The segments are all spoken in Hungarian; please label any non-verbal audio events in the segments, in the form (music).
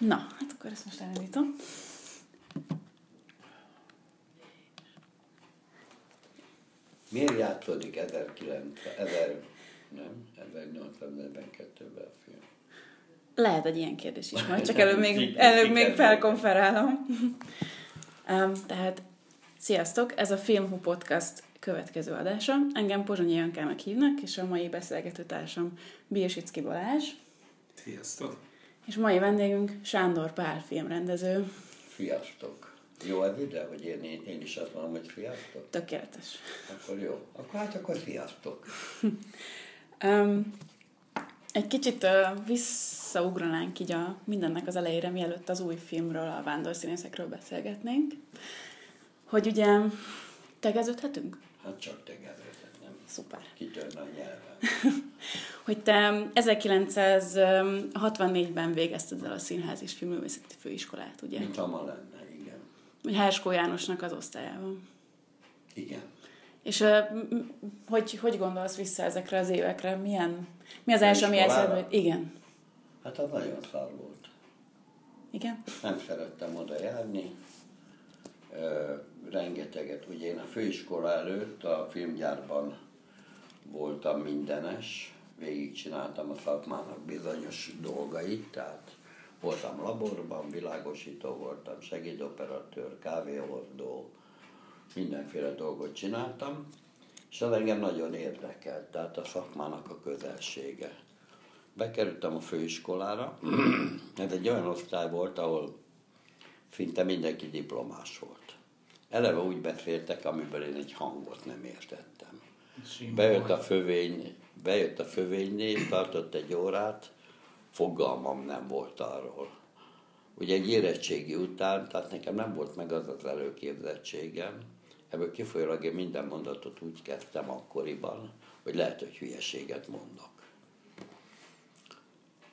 Na, hát akkor ezt most elindítom. Miért játszódik 1900, 1000, nem, 1842-ben a film? Lehet egy ilyen kérdés is, majd csak (laughs) előbb még, előbb még felkonferálom. (laughs) um, tehát, sziasztok! Ez a Filmhu Podcast következő adása. Engem Pozsonyi Jankának hívnak, és a mai beszélgető társam Balázs. Sziasztok! És mai vendégünk Sándor Pál filmrendező. Sziasztok! Jó az ide, hogy én, én, én is azt mondom, hogy sziasztok? Tökéletes. Akkor jó. Akkor hát akkor sziasztok. um, (laughs) egy kicsit uh, visszaugranánk így a mindennek az elejére, mielőtt az új filmről, a vándorszínészekről beszélgetnénk. Hogy ugye tegeződhetünk? Hát csak tegeződhet, nem? Szuper. Kitörne a nyelven. (laughs) hogy te 1964-ben végezted el a Színház és Filmművészeti Főiskolát, ugye? Mint ma lenne, igen. Hogy Herskó Jánosnak az osztályában. Igen. És hogy, hogy gondolsz vissza ezekre az évekre? Milyen, mi az első, ami eszedbe? Igen. Hát az nagyon szar volt. Igen? Nem szerettem oda járni. Ö, rengeteget, ugye én a főiskola előtt a filmgyárban voltam mindenes, végigcsináltam a szakmának bizonyos dolgait, tehát voltam laborban, világosító voltam, segédoperatőr, kávéhordó, mindenféle dolgot csináltam, és az engem nagyon érdekelt, tehát a szakmának a közelsége. Bekerültem a főiskolára, (clears throat) ez egy olyan osztály volt, ahol szinte mindenki diplomás volt. Eleve úgy beszéltek, amiből én egy hangot nem értettem. Bejött a fövény, bejött a fövénynél, tartott egy órát, fogalmam nem volt arról. Ugye egy érettségi után, tehát nekem nem volt meg az az előképzettségem, ebből kifolyólag én minden mondatot úgy kezdtem akkoriban, hogy lehet, hogy hülyeséget mondok.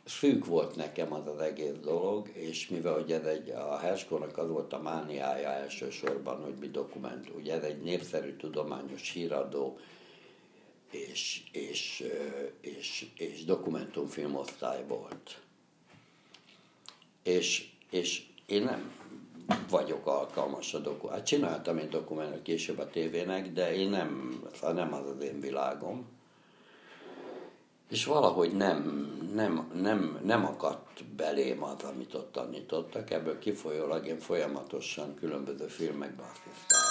Szűk volt nekem az az egész dolog, és mivel hogy ez egy, a Herskónak az volt a mániája elsősorban, hogy mi dokumentum, ugye ez egy népszerű tudományos híradó, és, és, és, és dokumentumfilmosztály volt. És, és én nem vagyok alkalmas a doku. Hát csináltam egy dokumentumot később a tévének, de én nem, szóval nem az az én világom. És valahogy nem, nem, nem, nem akadt belém az, amit ott tanítottak. Ebből kifolyólag én folyamatosan különböző filmekben asszisztáltam.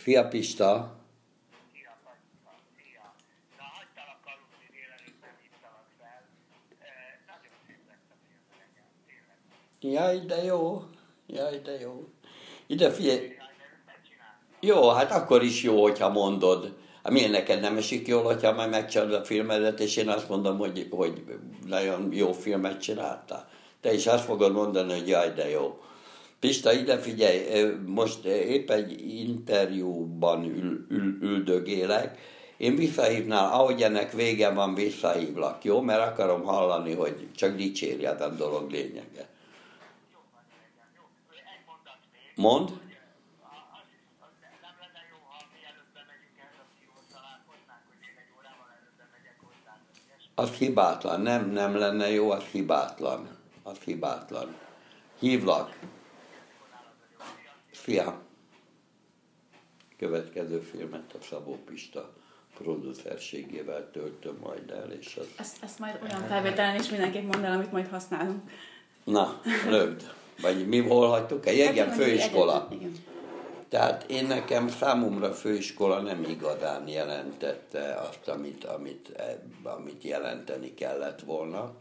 Fia Pista. Jaj, de jó. Jaj, de jó. Ide figyelj. Jó, hát akkor is jó, hogyha mondod. Hát miért neked nem esik jól, hogyha majd megcsinálod a filmedet, és én azt mondom, hogy, hogy nagyon jó filmet csináltál. Te is azt fogod mondani, hogy jaj, de jó. Pista, ide figyelj, most épp egy interjúban ül, ül, üldögélek, én visszahívnál, ahogy ennek vége van, visszahívlak, jó? Mert akarom hallani, hogy csak dicsérjed a dolog lényege. Mond? Az hibátlan, nem, nem lenne jó, az hibátlan. Az hibátlan. Hívlak. Fia. Következő filmet a Szabó Pista producerségével töltöm majd el, és az... Ezt, ezt majd olyan felvételen is mindenképp mondd el, amit majd használunk. Na, rögd. Vagy mi hol hagytuk el? Igen, hát, főiskola. Igen. Tehát én nekem számomra főiskola nem igazán jelentette azt, amit, amit, amit jelenteni kellett volna.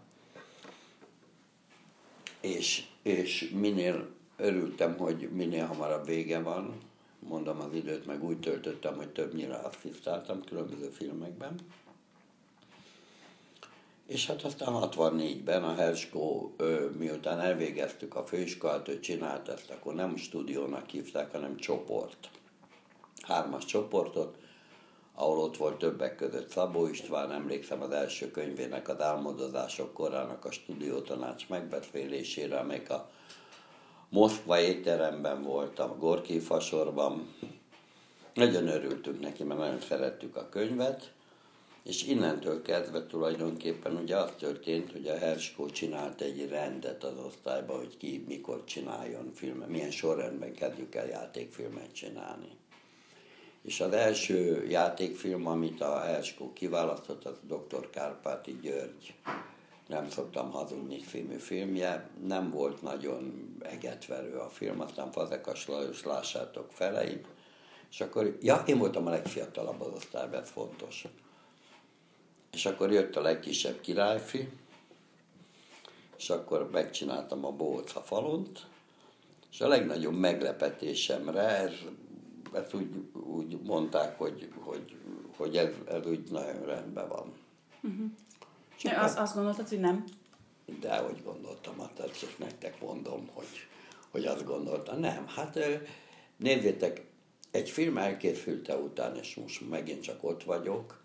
És, és minél örültem, hogy minél hamarabb vége van, mondom az időt, meg úgy töltöttem, hogy többnyire asszisztáltam különböző filmekben. És hát aztán 64-ben a Herskó, miután elvégeztük a főiskolát, ő csinált ezt, akkor nem stúdiónak hívták, hanem csoport. Hármas csoportot, ahol ott volt többek között Szabó István, emlékszem az első könyvének, az álmodozások korának a stúdiótanács megbeszélésére, amelyik a Moszkva étteremben voltam, Gorki fasorban, Nagyon örültünk neki, mert nagyon szerettük a könyvet, és innentől kezdve tulajdonképpen ugye az történt, hogy a Herskó csinált egy rendet az osztályba, hogy ki mikor csináljon filmet, milyen sorrendben kezdjük el játékfilmet csinálni. És az első játékfilm, amit a Herskó kiválasztott, az Dr. Kárpáti György nem szoktam hazudni című filmje, nem volt nagyon egetverő a film, aztán Fazekas Lajos lássátok feleim, és akkor, ja, én voltam a legfiatalabb az osztályban, ez fontos. És akkor jött a legkisebb királyfi, és akkor megcsináltam a Bóca falont, és a legnagyobb meglepetésemre, ez, ezt úgy, úgy mondták, hogy, hogy, hogy ez, ez úgy nagyon rendben van. Uh-huh. Ja, az, azt gondoltad, hogy nem? De hogy gondoltam, hát csak nektek mondom, hogy, hogy azt gondoltam. Nem, hát nézzétek, egy film elkészülte után, és most megint csak ott vagyok,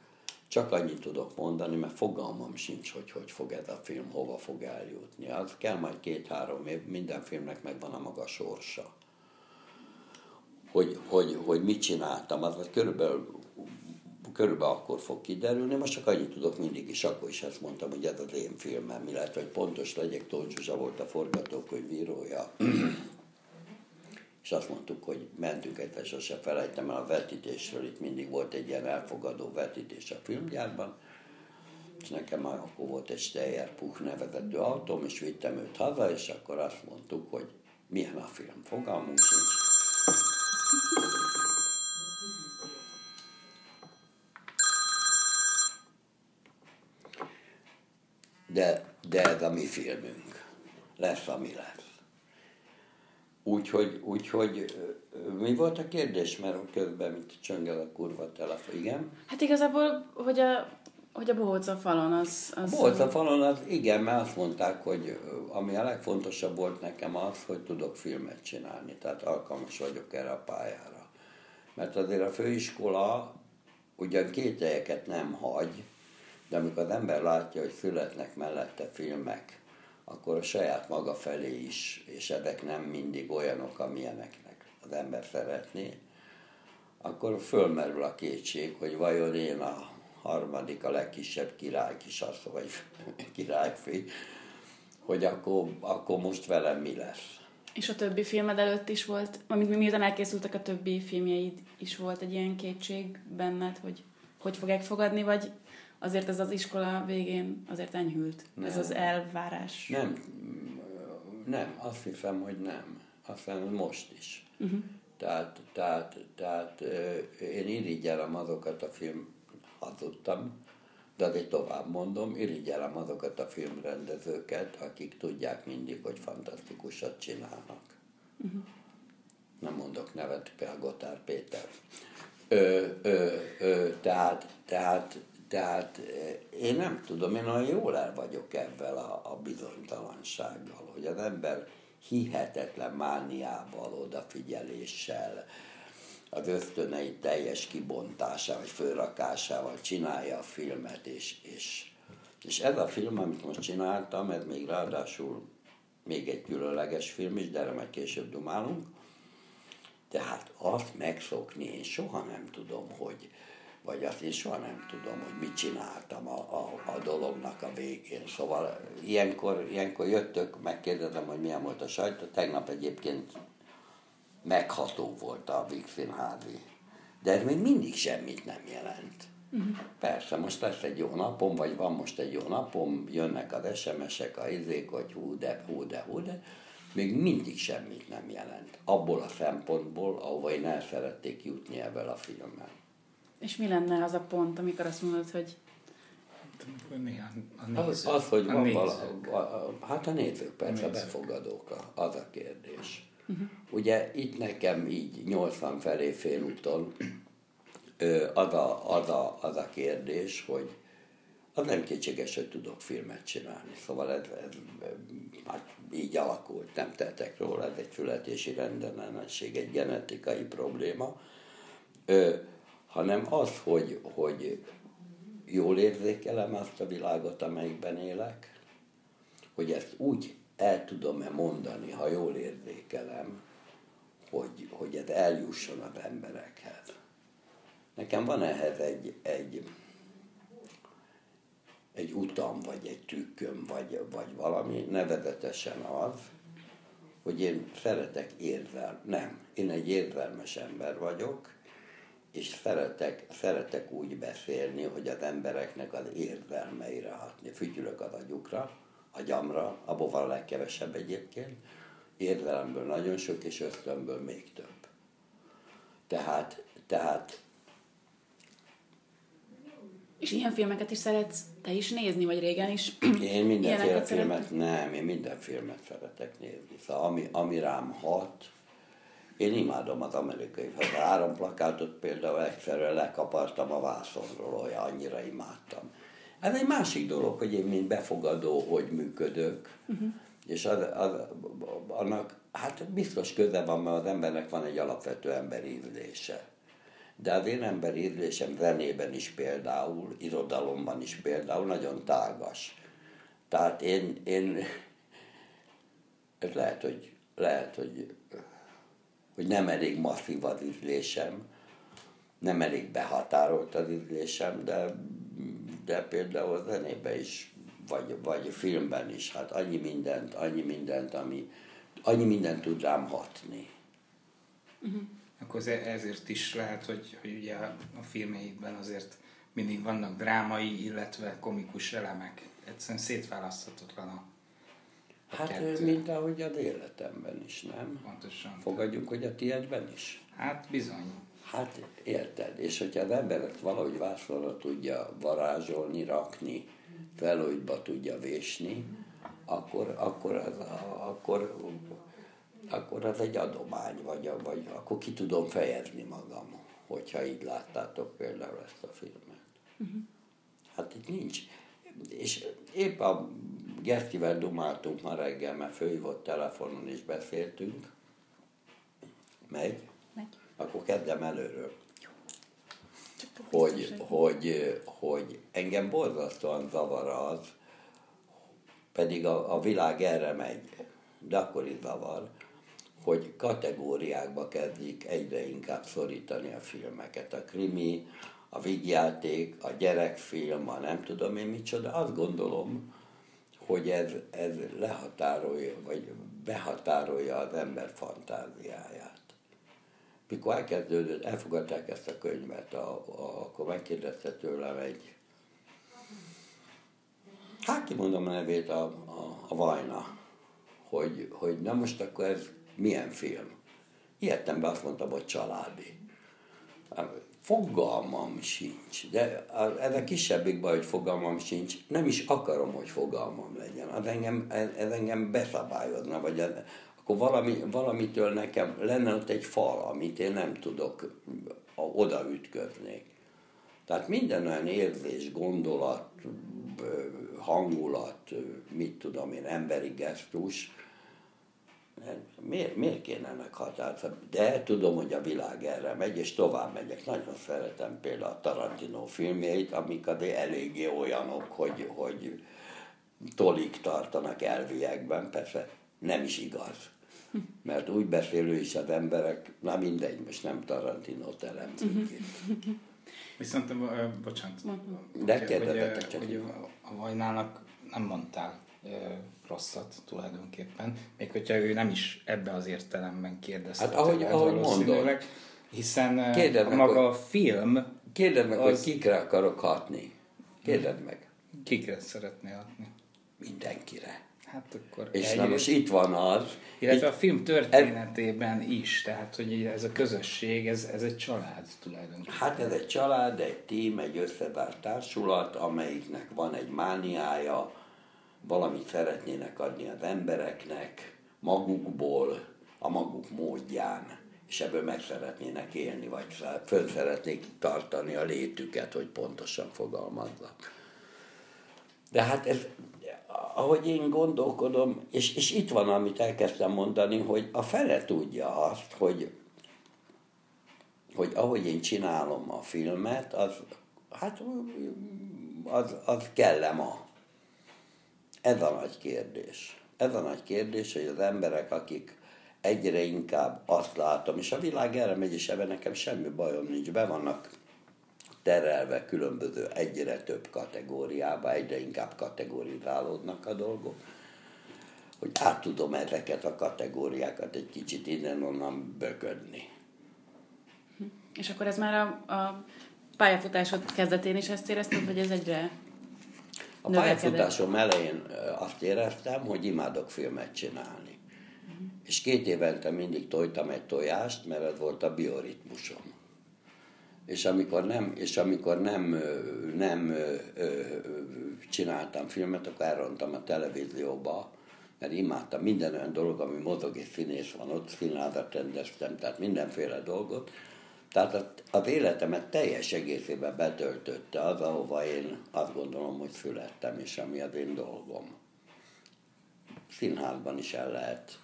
csak annyit tudok mondani, mert fogalmam sincs, hogy hogy fog ez a film, hova fog eljutni. Az kell majd két-három év, minden filmnek megvan a maga sorsa. Hogy, hogy, hogy mit csináltam, az, az körülbelül körülbelül akkor fog kiderülni. Most csak annyit tudok mindig is, akkor is ezt mondtam, hogy ez az én filmem, lehet, hogy pontos legyek. Tóth Zsuzsa volt a forgatókönyvírója. és azt mondtuk, hogy mentünk egyszer, sose felejtem el a vetítésről, itt mindig volt egy ilyen elfogadó vetítés a filmgyárban, és nekem már akkor volt egy Steyer Puch nevezető autóm, és vittem őt haza, és akkor azt mondtuk, hogy milyen a film, fogalmunk sincs. De, de ez a mi filmünk. Lesz, ami lesz. Úgyhogy, úgyhogy mi volt a kérdés, mert közben mit csöngel a kurva telefon, igen? Hát igazából, hogy a, hogy a bohóca falon az... az... A bohóca falon az, igen, mert azt mondták, hogy ami a legfontosabb volt nekem az, hogy tudok filmet csinálni, tehát alkalmas vagyok erre a pályára. Mert azért a főiskola ugyan kételyeket nem hagy, de amikor az ember látja, hogy születnek mellette filmek, akkor a saját maga felé is, és ezek nem mindig olyanok, amilyeneknek az ember szeretné, akkor fölmerül a kétség, hogy vajon én a harmadik, a legkisebb király kisasszony, vagy (laughs) királyfi, hogy akkor, akkor most velem mi lesz. És a többi filmed előtt is volt, amit miután elkészültek a többi filmjeid, is volt egy ilyen kétség benned, hogy hogy fogják fogadni, vagy azért ez az iskola végén azért enyhült, nem. ez az elvárás. Nem, nem, azt hiszem, hogy nem. Azt hiszem, most is. Uh-huh. Tehát, tehát, tehát én irigyelem azokat a film, hazudtam, de azért tovább mondom, irigyelem azokat a filmrendezőket, akik tudják mindig, hogy fantasztikusat csinálnak. Uh-huh. Nem mondok nevet, például Gotár Péter. Ö, ö, ö, tehát, tehát tehát eh, én nem tudom, én olyan jól el vagyok ebben a, a bizonytalansággal, hogy az ember hihetetlen mániával, odafigyeléssel, az ösztönei teljes kibontásával, fölrakásával csinálja a filmet, és, és, és ez a film, amit most csináltam, ez még ráadásul még egy különleges film is, de erre majd később dumálunk. Tehát azt megszokni, én soha nem tudom, hogy, vagy azt én soha nem tudom, hogy mit csináltam a, a, a dolognak a végén. Szóval ilyenkor, ilyenkor jöttök, megkérdezem, hogy milyen volt a sajtó. Tegnap egyébként megható volt a Vígszínházi. De ez még mindig semmit nem jelent. Uh-huh. Persze, most lesz egy jó napom, vagy van most egy jó napom, jönnek az SMS-ek, a izék, hogy hú de, hú de, hú de, még mindig semmit nem jelent. Abból a szempontból, ahova én el szerették jutni ebben a filmmel. És mi lenne az a pont, amikor azt mondod, hogy a nézők, az, az, hogy a van vala, a, hát a nézők, persze a, nézők. befogadók, az a kérdés. Uh-huh. Ugye itt nekem így 80 felé félúton az a, az, a, az a kérdés, hogy az nem kétséges, hogy tudok filmet csinálni. Szóval ez, ez hát így alakult, nem tettek róla, ez egy születési rendellenesség, egy genetikai probléma. Ö, hanem az, hogy, hogy jól érzékelem azt a világot, amelyikben élek, hogy ezt úgy el tudom-e mondani, ha jól érzékelem, hogy, hogy ez eljusson az emberekhez. Nekem van ehhez egy, egy, egy utam, vagy egy trükköm, vagy, vagy valami, nevezetesen az, hogy én szeretek érvel, nem, én egy érvelmes ember vagyok, és szeretek, szeretek úgy beszélni, hogy az embereknek az érvelmeire hatni. Fütyülök az agyukra, agyamra, abból van a legkevesebb egyébként, érvelemből nagyon sok, és ösztönből még több. Tehát, tehát és ilyen filmeket is szeretsz te is nézni, vagy régen is? Én mindenféle filmet nem, én minden filmet szeretek nézni. Szóval ami, ami rám hat, én imádom az amerikai az áramplakátot például egyszerűen lekapartam a vászonról, olyan annyira imádtam. Ez egy másik dolog, hogy én mint befogadó, hogy működök, uh-huh. és az, az, annak hát biztos köze van, mert az embernek van egy alapvető emberi ízlése. De az én emberi ízlésem zenében is például, irodalomban is például nagyon tágas. Tehát én, én ez lehet, hogy, lehet, hogy hogy nem elég masszív az ízlésem, nem elég behatárolt az ízlésem, de, de például a zenében is, vagy, vagy filmben is, hát annyi mindent, annyi mindent, ami, annyi mindent tud rám hatni. Uh-huh. Akkor ezért is lehet, hogy, hogy ugye a filmeidben azért mindig vannak drámai, illetve komikus elemek. Egyszerűen szétválaszthatatlan a Hát kettő. mint ahogy az életemben is, nem? Pontosan. Fogadjunk, hogy a tiédben is? Hát bizony. Hát érted, és hogyha az emberet valahogy vászlóra tudja varázsolni, rakni, felújtba tudja vésni, akkor, akkor, az, akkor, akkor az egy adomány, vagy, vagy akkor ki tudom fejezni magam, hogyha így láttátok például ezt a filmet. Uh-huh. Hát itt nincs. És épp a Gertivel dumáltunk ma reggel, mert főhívott telefonon és beszéltünk. Megy? Megy. Akkor kezdem előről. Hogy, hogy, hogy engem borzasztóan zavar az, pedig a, a világ erre megy, de akkor is zavar, hogy kategóriákba kezdik egyre inkább szorítani a filmeket. A krimi, a vígjáték, a gyerekfilm, a nem tudom én micsoda. Azt gondolom, hogy ez, ez lehatárolja, vagy behatárolja az ember fantáziáját. Mikor elkezdődött, elfogadták ezt a könyvet, a, a, akkor megkérdezte tőlem egy, hát kimondom a nevét, a, a, a Vajna, hogy, hogy na most akkor ez milyen film? Ilyettem be, azt mondtam, hogy családi. Fogalmam sincs, de a kisebbik baj, hogy fogalmam sincs, nem is akarom, hogy fogalmam legyen. Az engem, ez engem beszabályozna, vagy ez, akkor valami, valamitől nekem lenne ott egy fal, amit én nem tudok odaütköznék. Tehát minden olyan érzés, gondolat, hangulat, mit tudom én, emberi gesztus, miért, miért kéne határt? De tudom, hogy a világ erre megy, és tovább megyek. Nagyon szeretem például a Tarantino filmjeit, amik azért eléggé olyanok, hogy, hogy tolik tartanak elviekben, persze nem is igaz. Mert úgy beszélő is az emberek, na mindegy, most nem Tarantino teremtünk Viszont, uh, bocsánat. De kérdezetek csak. Hogy a Vajnának nem mondtál rosszat tulajdonképpen, még hogyha ő nem is ebbe az értelemben kérdezte. Hát ahogy, ahogy mondod. Hiszen Kérded a maga a film... Kérdedd meg, az... hogy kikre akarok hatni. Kérdedd meg. Kikre szeretné hatni? Mindenkire. Hát akkor és egy... na most itt van az. Illetve itt, a film történetében e... is, tehát hogy ez a közösség, ez, ez egy család tulajdonképpen. Hát ez egy család, egy tím, egy összevárt társulat, amelyiknek van egy mániája, valamit szeretnének adni az embereknek, magukból, a maguk módján, és ebből meg szeretnének élni, vagy föl szeretnék tartani a létüket, hogy pontosan fogalmazzak. De hát ez, ahogy én gondolkodom, és, és itt van, amit elkezdtem mondani, hogy a fele tudja azt, hogy, hogy ahogy én csinálom a filmet, az, hát az, az kellem a ez a nagy kérdés. Ez a nagy kérdés, hogy az emberek, akik egyre inkább azt látom, és a világ erre megy, és ebben nekem semmi bajom nincs, be vannak terelve különböző egyre több kategóriába, egyre inkább kategorizálódnak a dolgok, hogy át tudom ezeket a kategóriákat egy kicsit innen-onnan böködni. És akkor ez már a, a pályafutásod kezdetén is ezt érezted, hogy ez egyre A pályafutásom elején azt éreztem, hogy imádok filmet csinálni. Uh-huh. És két évente mindig tojtam egy tojást, mert ez volt a bioritmusom. És amikor nem, és amikor nem, nem csináltam filmet, akkor elrontam a televízióba, mert imádtam minden olyan dolog, ami mozog és színész van ott, színházat rendeztem, tehát mindenféle dolgot. Tehát az életemet teljes egészében betöltötte az, ahova én azt gondolom, hogy születtem, és ami az én dolgom. Színházban is el lehet,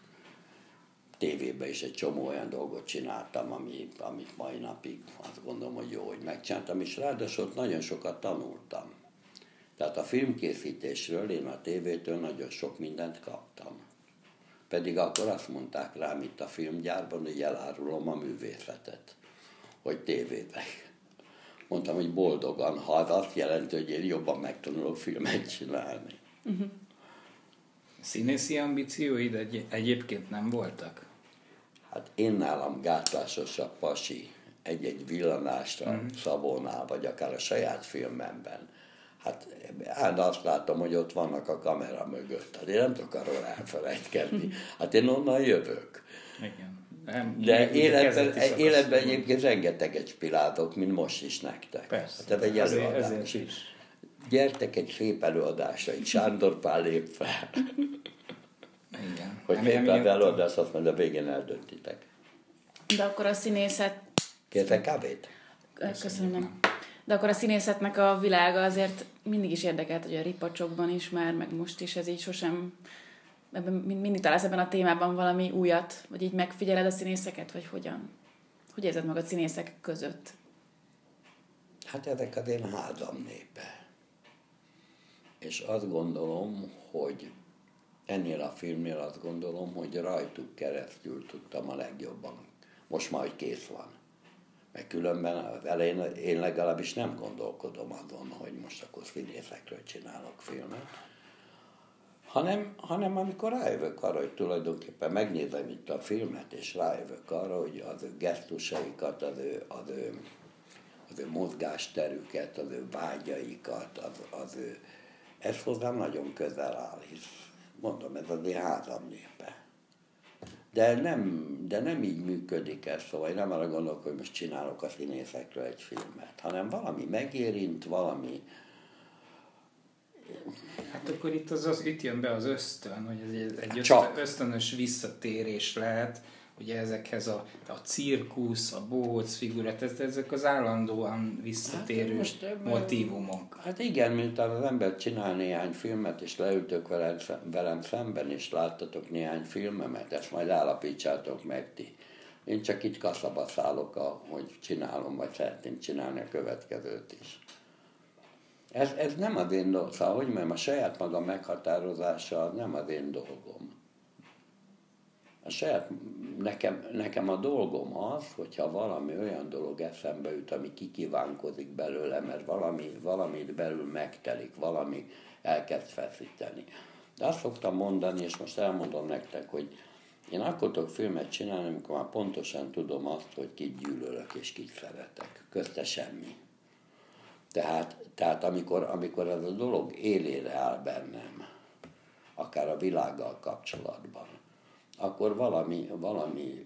tévében is egy csomó olyan dolgot csináltam, ami, amit mai napig azt gondolom, hogy jó, hogy megcsináltam, és ráadásul nagyon sokat tanultam. Tehát a filmkészítésről én a tévétől nagyon sok mindent kaptam. Pedig akkor azt mondták rám itt a filmgyárban, hogy elárulom a művészetet hogy tévétek. Mondtam, hogy boldogan, ha az azt jelenti, hogy én jobban megtanulok filmet csinálni. Uh-huh. Színészi ambícióid egy- egyébként nem voltak? Hát én nálam gátlásosabb pasi egy-egy villanást a uh-huh. Szabónál, vagy akár a saját filmemben. Hát hát azt látom, hogy ott vannak a kamera mögött. Hát én nem tudok arról elfelejtkedni. Hát én onnan jövök. Igen. Nem, De életben, életben egyébként rengeteget spiláltok, mint most is nektek. Persze. Hát ez egy Ezért- előadás. ezért is. Gyertek egy szép előadásra, itt Sándor Pál lép fel. Igen. Hogy az előadás, azt majd a végén eldöntitek. De akkor a színészet... Kértek kávét? Köszönöm. nem. De akkor a színészetnek a világa azért mindig is érdekelt, hogy a ripacsokban is már, meg most is ez így sosem... Ebben mind- mindig találsz ebben a témában valami újat, vagy így megfigyeled a színészeket, vagy hogyan? Hogy érzed magad színészek között? Hát ezek az én házam népe. És azt gondolom, hogy ennél a filmnél azt gondolom, hogy rajtuk keresztül tudtam a legjobban. Most már, hogy kész van. Mert különben az elején én legalábbis nem gondolkodom azon, hogy most akkor színészekről csinálok filmet. Hanem, hanem amikor rájövök arra, hogy tulajdonképpen megnézem itt a filmet, és rájövök arra, hogy az ő gesztusaikat, az ő, az ő, az ő mozgásterüket, az ő vágyaikat, az, az ő, ez hozzám nagyon közel áll, hisz mondom, ez az én házam népe. De nem, de nem így működik ez, szóval én nem arra gondolok, hogy most csinálok a színészekről egy filmet, hanem valami megérint, valami, Hát akkor itt, az, az, itt jön be az ösztön, hogy ez egy, egy ösztön, ösztönös visszatérés lehet, ugye ezekhez a, a cirkusz, a bohóc figurát, ez, ezek az állandóan visszatérő Hát most motivumok. Hát igen, miután az ember csinál néhány filmet, és leültök velem, velem szemben, és láttatok néhány filmemet, ezt majd állapítsátok meg ti. Én csak itt kaszaba szállok, a, hogy csinálom, vagy szeretném csinálni a következőt is. Ez, ez nem az én dolgom, szóval, hogy mondjam, a saját magam meghatározása az nem az én dolgom. A saját, nekem, nekem a dolgom az, hogyha valami olyan dolog eszembe jut, ami kikívánkozik belőle, mert valami, valamit belül megtelik, valami elkezd feszíteni. De azt szoktam mondani, és most elmondom nektek, hogy én akkor tudok filmet csinálni, amikor már pontosan tudom azt, hogy kit gyűlölök és kit szeretek. Közte semmi. Tehát, tehát amikor, amikor ez a dolog élére áll bennem, akár a világgal kapcsolatban, akkor valami, valami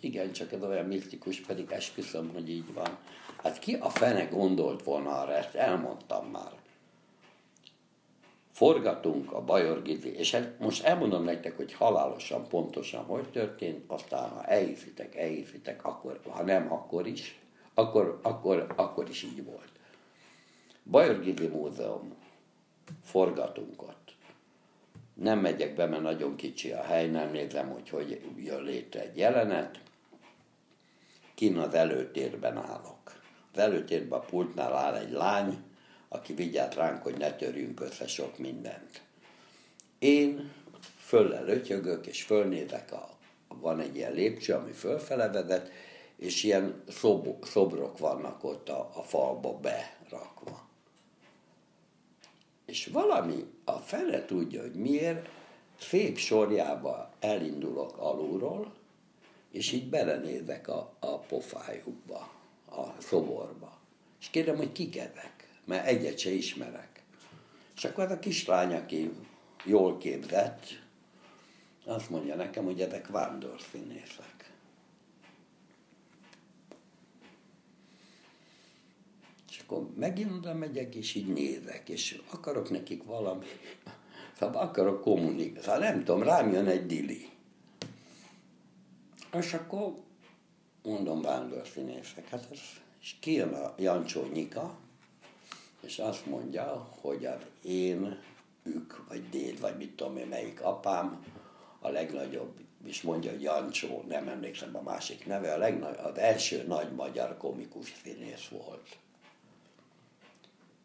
igen, csak ez olyan misztikus, pedig esküszöm, hogy így van. Hát ki a fene gondolt volna arra, ezt elmondtam már. Forgatunk a Bajor Gizi, és hát most elmondom nektek, hogy halálosan pontosan hogy történt, aztán ha elhiszitek, elhiszitek, akkor, ha nem, akkor is, akkor, akkor, akkor is így volt. Bajor Gizi Múzeum, forgatunk ott. Nem megyek be, mert nagyon kicsi a hely, nem nézem, hogy hogy jön létre egy jelenet. Kin az előtérben állok. Az előtérben a pultnál áll egy lány, aki vigyáz ránk, hogy ne törjünk össze sok mindent. Én föllel ötyögök, és fölnézek, a, van egy ilyen lépcső, ami fölfele vezet, és ilyen szob, szobrok vannak ott a, a falba berakva. És valami a fele tudja, hogy miért szép sorjába elindulok alulról, és így belenézek a, a pofájukba, a szoborba. És kérdem, hogy kik ezek, mert egyet se ismerek. És akkor az a kislány, aki jól képzett, azt mondja nekem, hogy ezek vándorszínészek. És akkor megint oda megyek, és így nézek, és akarok nekik valami, szóval akarok kommunikálni, szóval nem tudom, rám jön egy dili. És akkor mondom vándorszínészek, hát ez, és kijön a Jancsó Nyika, és azt mondja, hogy az én, ők, vagy déd, vagy mit tudom én, melyik apám, a legnagyobb, és mondja, hogy Jancsó, nem emlékszem a másik neve, a legnagy, az első nagy magyar komikus színész volt.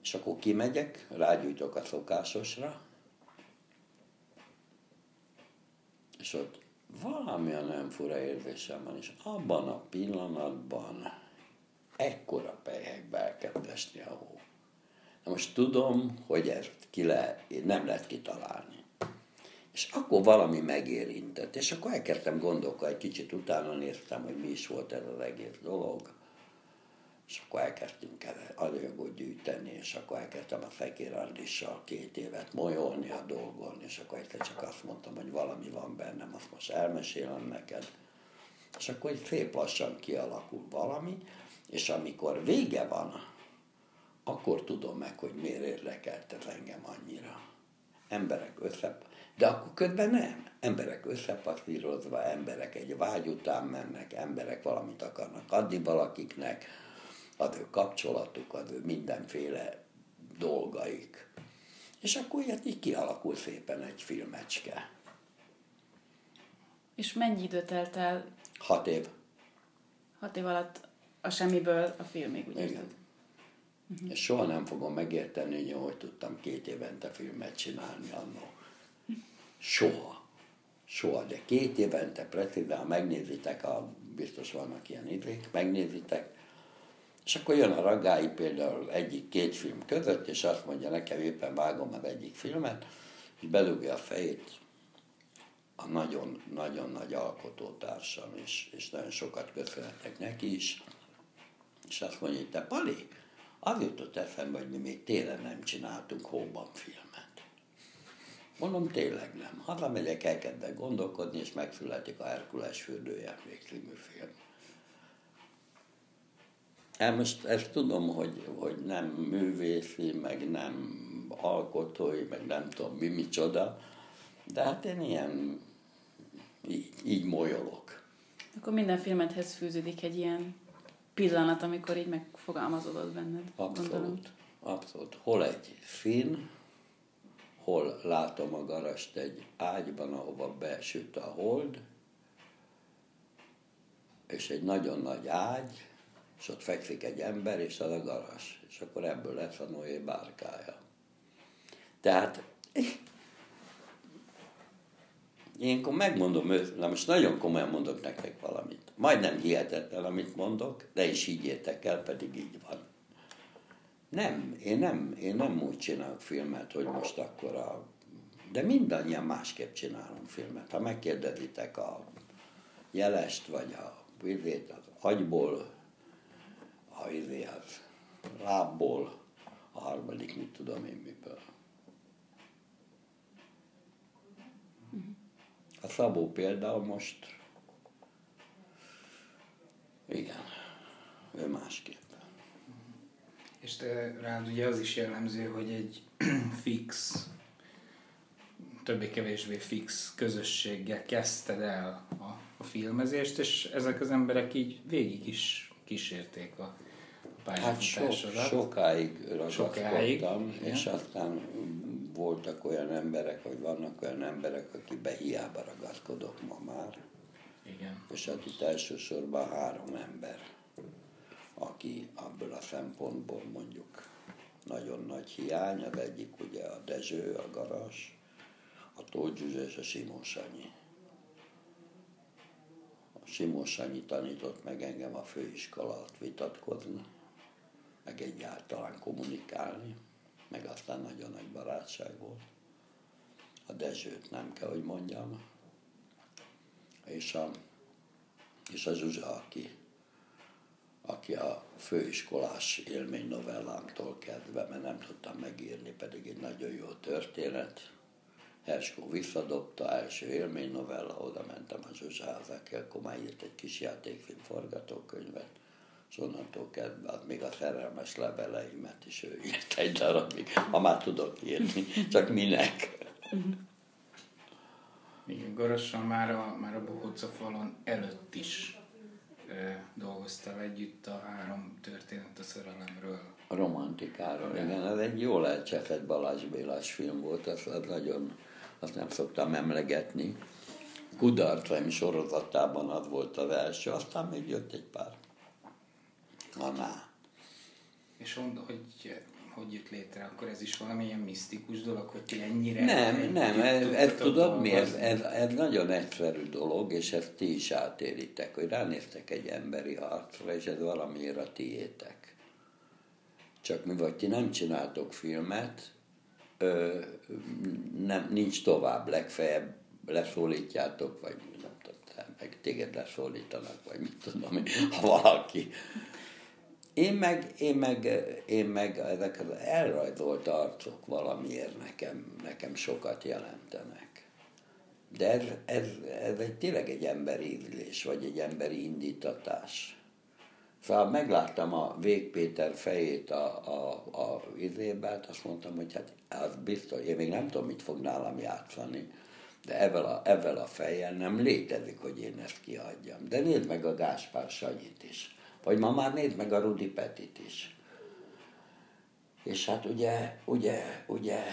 És akkor kimegyek, rágyújtok a szokásosra, és ott valamilyen olyan fura érzésem van, és abban a pillanatban ekkora pejhekbe elkezd esni a hó. Na most tudom, hogy ezt ki le, nem lehet kitalálni. És akkor valami megérintett, és akkor elkezdtem gondolkodni, egy kicsit utána néztem, hogy mi is volt ez az egész dolog, és akkor elkezdtünk el anyagot gyűjteni, és akkor elkezdtem a Fekér Andissal két évet molyolni a dolgon, és akkor egyszer csak azt mondtam, hogy valami van bennem, azt most elmesélem neked. És akkor egy szép lassan kialakul valami, és amikor vége van, akkor tudom meg, hogy miért érdekelt ez engem annyira. Emberek össze, de akkor közben nem. Emberek összepasszírozva, emberek egy vágy után mennek, emberek valamit akarnak adni valakiknek, az ő kapcsolatuk, az ő mindenféle dolgaik. És akkor ilyet így kialakul szépen egy filmecske. És mennyi idő telt el? Hat év. Hat év alatt a semmiből a filmig, úgy Igen. Uh-huh. És soha nem fogom megérteni, hogy hogy tudtam két évente filmet csinálni annó. Soha. Soha, de két évente precízen, ha megnézitek, a, biztos vannak ilyen idők, megnézitek, és akkor jön a ragái például egyik-két film között, és azt mondja nekem, éppen vágom az egyik filmet, és belugja a fejét a nagyon-nagyon nagy alkotótársam, és, és nagyon sokat köszönhetek neki is, és azt mondja, hogy te Pali, az jutott eszembe, hogy mi még télen nem csináltunk hóban filmet. Mondom, tényleg nem. Hazamegyek, elkezdek gondolkodni, és megszületik a Herkules fürdőjáték című film. Hát most ezt tudom, hogy, hogy nem művészi, meg nem alkotói, meg nem tudom mi, micsoda, de hát én ilyen, így, így molyolok. Akkor minden filmethez fűződik egy ilyen pillanat, amikor így megfogalmazódott benned. Abszolút, gondolom. abszolút. Hol egy finn, hol látom a garast egy ágyban, ahova besüt a hold, és egy nagyon nagy ágy, és ott fekszik egy ember, és az a garas, és akkor ebből lesz a Noé bárkája. Tehát én akkor megmondom őszintén, most nagyon komolyan mondok nektek valamit. Majdnem hihetetlen, amit mondok, de is higgyétek el, pedig így van. Nem, én nem, én nem úgy csinálok filmet, hogy most akkor a... De mindannyian másképp csinálunk filmet. Ha megkérdezitek a jelest, vagy a vizét az agyból, a izé az lábból, a harmadik, mit tudom én miből. A Szabó például most, igen, ő másképp. És te rád ugye az is jellemző, hogy egy (clears throat) fix, többé-kevésbé fix közösséggel kezdted el a, a filmezést, és ezek az emberek így végig is kísérték a. Hát so, sokáig ragaszkodtam, és aztán voltak olyan emberek, vagy vannak olyan emberek, akik hiába ragaszkodok ma már. Igen. És hát itt elsősorban három ember, aki abból a szempontból mondjuk nagyon nagy hiány, az egyik ugye a Dezső, a Garas, a Tóth és a Simon Sanyi. A Simos Sanyi tanított meg engem a főiskola alatt vitatkozni, meg egyáltalán kommunikálni, meg aztán nagyon nagy barátság volt. A Dezsőt nem kell, hogy mondjam. És a, és a Zsuzsa, aki, aki a főiskolás élmény novellámtól kezdve, mert nem tudtam megírni, pedig egy nagyon jó történet, Herskó visszadobta, első élmény novella, oda mentem a Zsuzsához, aki akkor már írt egy kis játékfilm forgatókönyvet, és onnantól kezdve az még a szerelmes leveleimet is ő írt egy darabig, ha már tudok írni, csak minek. Igen, Gorosan már a, már a Bohóca falon előtt is e, dolgoztál együtt a három történet a szerelemről. A romantikáról, igen, ez egy jól elcsepett Balázs Bélás film volt, az, az nagyon azt nem szoktam emlegetni. Kudarcaim sorozatában az volt az első, aztán még jött egy pár. Aná. És mond, hogy hogy jött létre, akkor ez is valamilyen misztikus dolog, hogy ti ennyire... Nem, nem, ez, ez tudod mi, ez, ez, ez nagyon egyszerű dolog, és ezt ti is átéritek, hogy ránéztek egy emberi arcra, és ez valamiért a tiétek. Csak mi vagy ti nem csináltok filmet, ö, nem, nincs tovább, legfeljebb leszólítjátok, vagy nem tudom, meg téged leszólítanak, vagy mit tudom, ha valaki. Én meg, én meg, én meg ezek az elrajzolt arcok valamiért nekem, nekem sokat jelentenek. De ez, ez, ez egy, tényleg egy emberi ízlés, vagy egy emberi indítatás. Szóval megláttam a Vég Péter fejét a, a, a izébe, azt mondtam, hogy hát az biztos, én még nem tudom, mit fog nálam játszani, de ezzel a, ezzel a fejjel nem létezik, hogy én ezt kiadjam. De nézd meg a Gáspár Sanyit is. Vagy ma már nézd meg a Rudi Petit is. És hát ugye, ugye, ugye,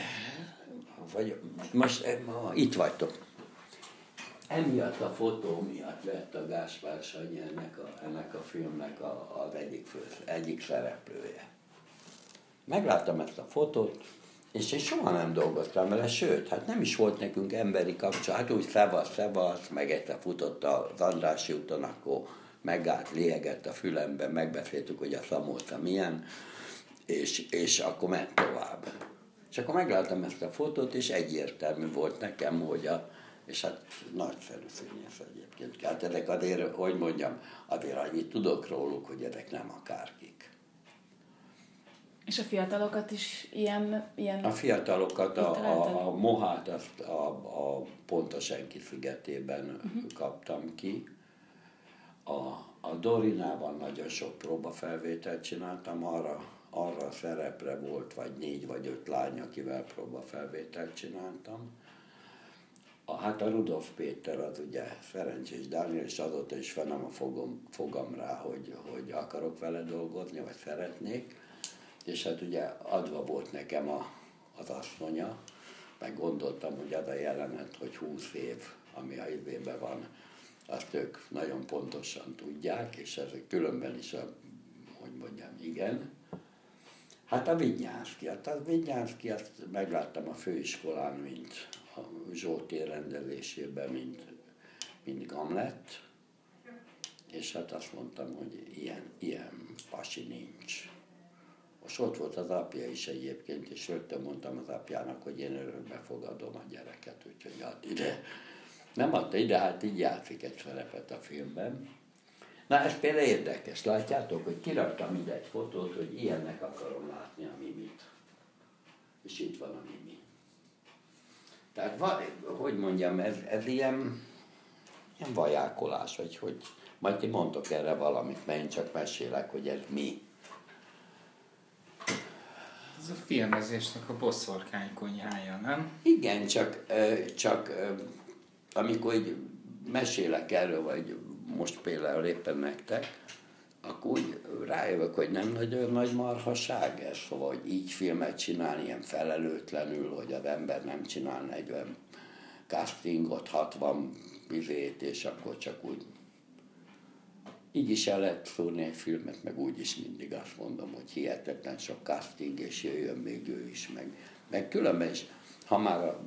vagy most ma, itt vagytok. Emiatt a fotó miatt vett a Gáspár Sanyi ennek a, ennek a filmnek a, az egyik, fő, egyik szereplője. Megláttam ezt a fotót, és én soha nem dolgoztam vele, sőt, hát nem is volt nekünk emberi kapcsolat, hát úgy szevasz, szevasz, meg egyszer futott az Andrási úton, akkor megállt, lélegett a fülembe, megbeszéltük, hogy a szamóta milyen, és, és akkor ment tovább. És akkor megláttam ezt a fotót, és egyértelmű volt nekem, hogy a, és hát nagyszerű színész egyébként. Hát ezek azért, hogy mondjam, azért annyit tudok róluk, hogy ezek nem akárkik. És a fiatalokat is ilyen... ilyen a fiatalokat, a, a, a Mohát azt a, a Ponta Senki szigetében uh-huh. kaptam ki. A, a Dorinában nagyon sok próbafelvételt csináltam, arra, arra a szerepre volt vagy négy vagy öt lány, akivel próbafelvételt csináltam a, hát a Rudolf Péter az ugye Ferenc Dániel, és azóta is fennem a fogom, fogam rá, hogy, hogy akarok vele dolgozni, vagy szeretnék. És hát ugye adva volt nekem a, az asszonya, meg gondoltam, hogy az a jelenet, hogy 20 év, ami a időben van, azt ők nagyon pontosan tudják, és ez különben is a, hogy mondjam, igen. Hát a Vinyánszki, hát a Vinyánszki, azt megláttam a főiskolán, mint a Zsolti rendezésében, mint, mint Gamlet, és hát azt mondtam, hogy ilyen, ilyen pasi nincs. Most ott volt az apja is egyébként, és rögtön mondtam az apjának, hogy én örökbe fogadom a gyereket, úgyhogy hát ide. Nem adta ide, hát így játszik egy szerepet a filmben. Na ez például érdekes, látjátok, hogy kiraktam ide egy fotót, hogy ilyennek akarom látni a mimit. És itt van a mimi. Tehát, hogy mondjam, ez, ez ilyen, ilyen vajákolás, vagy hogy majd ti mondtok erre valamit, mert én csak mesélek, hogy ez mi. Ez a filmezésnek a boszorkány konyhája, nem? Igen, csak, csak amikor így mesélek erről, vagy most például éppen nektek, akkor úgy rájövök, hogy nem nagyon nagy marhaság ez, szóval, így filmet csinálni ilyen felelőtlenül, hogy az ember nem csinál 40 castingot, 60 bizét, és akkor csak úgy így is el lehet szúrni egy filmet, meg úgy is mindig azt mondom, hogy hihetetlen sok casting, és jöjjön még ő is, meg, meg különben is, ha már a,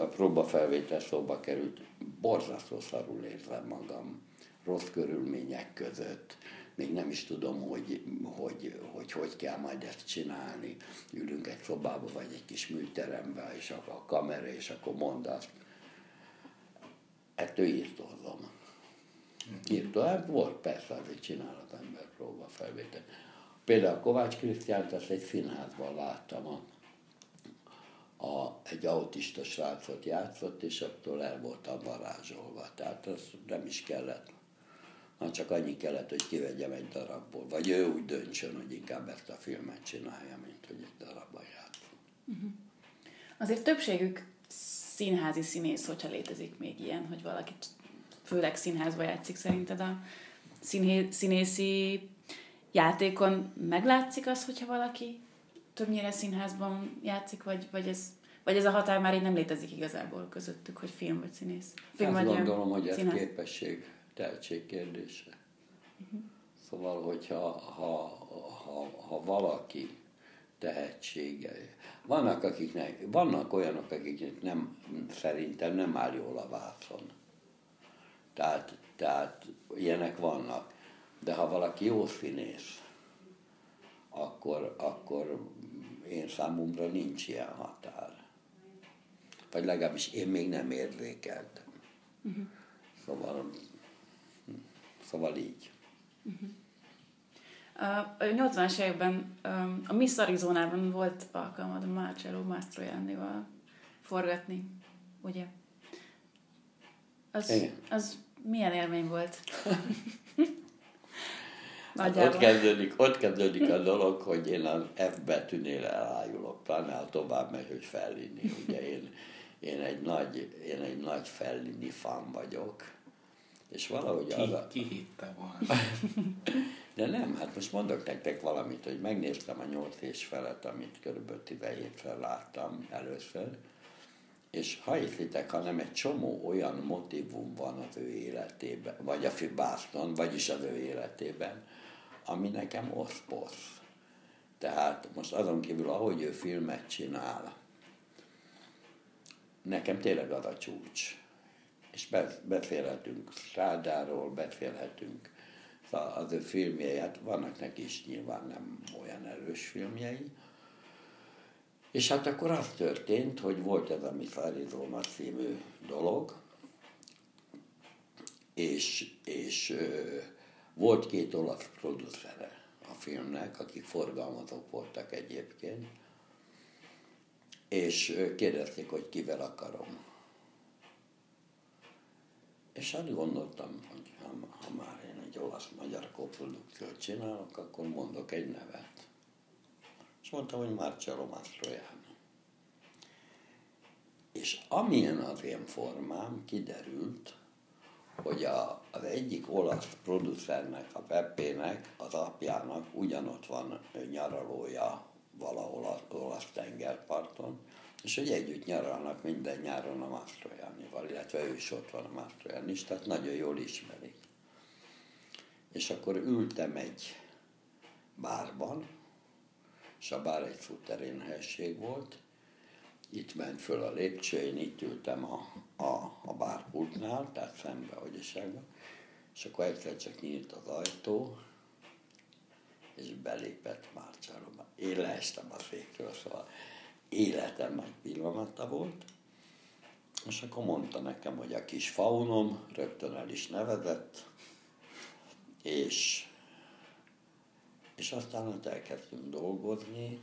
a próbafelvétel szóba került, borzasztó szarul érzem magam rossz körülmények között, még nem is tudom, hogy hogy, hogy, hogy kell majd ezt csinálni. Ülünk egy szobába, vagy egy kis műterembe, és akkor a kamera, és akkor mondd azt. Ettől írtózom. Írtó, hát volt persze, azért csinál az ember próba felvétel. Például Kovács Krisztiánt azt egy színházban láttam, a, a, egy autista srácot játszott, és attól el voltam varázsolva. Tehát az nem is kellett hanem csak annyi kellett, hogy kivegyem egy darabból. Vagy ő úgy döntsön, hogy inkább ezt a filmet csinálja, mint hogy egy darabban játszom. Uh-huh. Azért többségük színházi színész, hogyha létezik még ilyen, hogy valaki főleg színházba játszik szerinted a színhé, színészi játékon meglátszik az, hogyha valaki többnyire színházban játszik, vagy, vagy, ez, vagy ez a határ már így nem létezik igazából közöttük, hogy film vagy színész? Film Azt vagy gondolom, hogy ez színház. képesség tehetség kérdése. Uh-huh. Szóval, hogyha ha, ha, ha valaki tehetsége. Vannak, akiknek, vannak olyanok, akiknek nem, szerintem nem áll jól a vászon. Tehát, tehát ilyenek vannak. De ha valaki jó színész, akkor, akkor én számomra nincs ilyen határ. Vagy legalábbis én még nem érzékeltem. Uh-huh. Szóval Szóval így. Uh-huh. A 80-as években a Miss Arizonában volt alkalmad a Marcello Mastroiannival forgatni, ugye? Az, az milyen élmény volt? (laughs) Hát ott, kezdődik, ott kezdődik a dolog, hogy én az F betűnél elájulok, pláne tovább megy, hogy Fellini. Ugye én, én, egy nagy, én egy nagy Fellini fan vagyok és valahogy ki, az Ki hitte volna? De nem, hát most mondok nektek valamit, hogy megnéztem a nyolc és felet, amit körülbelül 17-szer láttam először, és ha hitlitek, hanem egy csomó olyan motivum van az ő életében, vagy a Báston, vagyis az ő életében, ami nekem oszposz. Tehát most azon kívül, ahogy ő filmet csinál, nekem tényleg az a csúcs és beszélhetünk Strádáról, beszélhetünk szóval az ő filmjei, hát vannak neki is nyilván nem olyan erős filmjei. És hát akkor az történt, hogy volt ez a Miss Arizona című dolog, és, és volt két olasz producere a filmnek, akik forgalmazók voltak egyébként, és kérdezték, hogy kivel akarom és hát gondoltam, hogy ha, ha már én egy olasz-magyar koprodukciót csinálok, akkor mondok egy nevet. És mondtam, hogy Marcello Mastroianni. És amilyen az én formám, kiderült, hogy a, az egyik olasz producernek, a Peppének, az apjának ugyanott van nyaralója valahol az olasz tengerparton, és hogy együtt nyaralnak minden nyáron a Mastroiannival, illetve ő is ott van a Mastroianni is, tehát nagyon jól ismerik. És akkor ültem egy bárban, és a bár egy szuterén helység volt, itt ment föl a lépcső, én itt ültem a, a, a bárpultnál, tehát szembe, is és akkor egyszer csak nyílt az ajtó, és belépett Márcsáról. Én leestem a fékről, szóval életem nagy pillanata volt, és akkor mondta nekem, hogy a kis faunom rögtön el is nevezett, és, és aztán ott elkezdtünk dolgozni,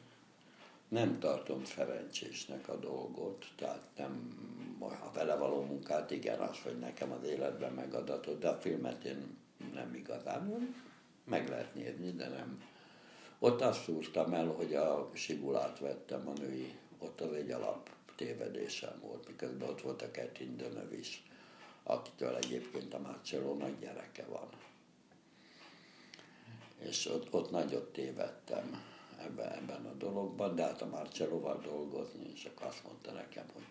nem tartom szerencsésnek a dolgot, tehát nem a vele való munkát, igen, az, hogy nekem az életben megadatott, de a filmet én nem igazán, meg lehet nézni, de nem, ott azt szúrtam el, hogy a Sibulát vettem a női, ott az egy alap tévedésem volt, miközben ott volt a Ketin Dönöv is, akitől egyébként a Marcello nagy gyereke van. És ott, ott nagyot tévedtem ebben, ebben a dologban, de hát a Marcelloval dolgozni, és akkor azt mondta nekem, hogy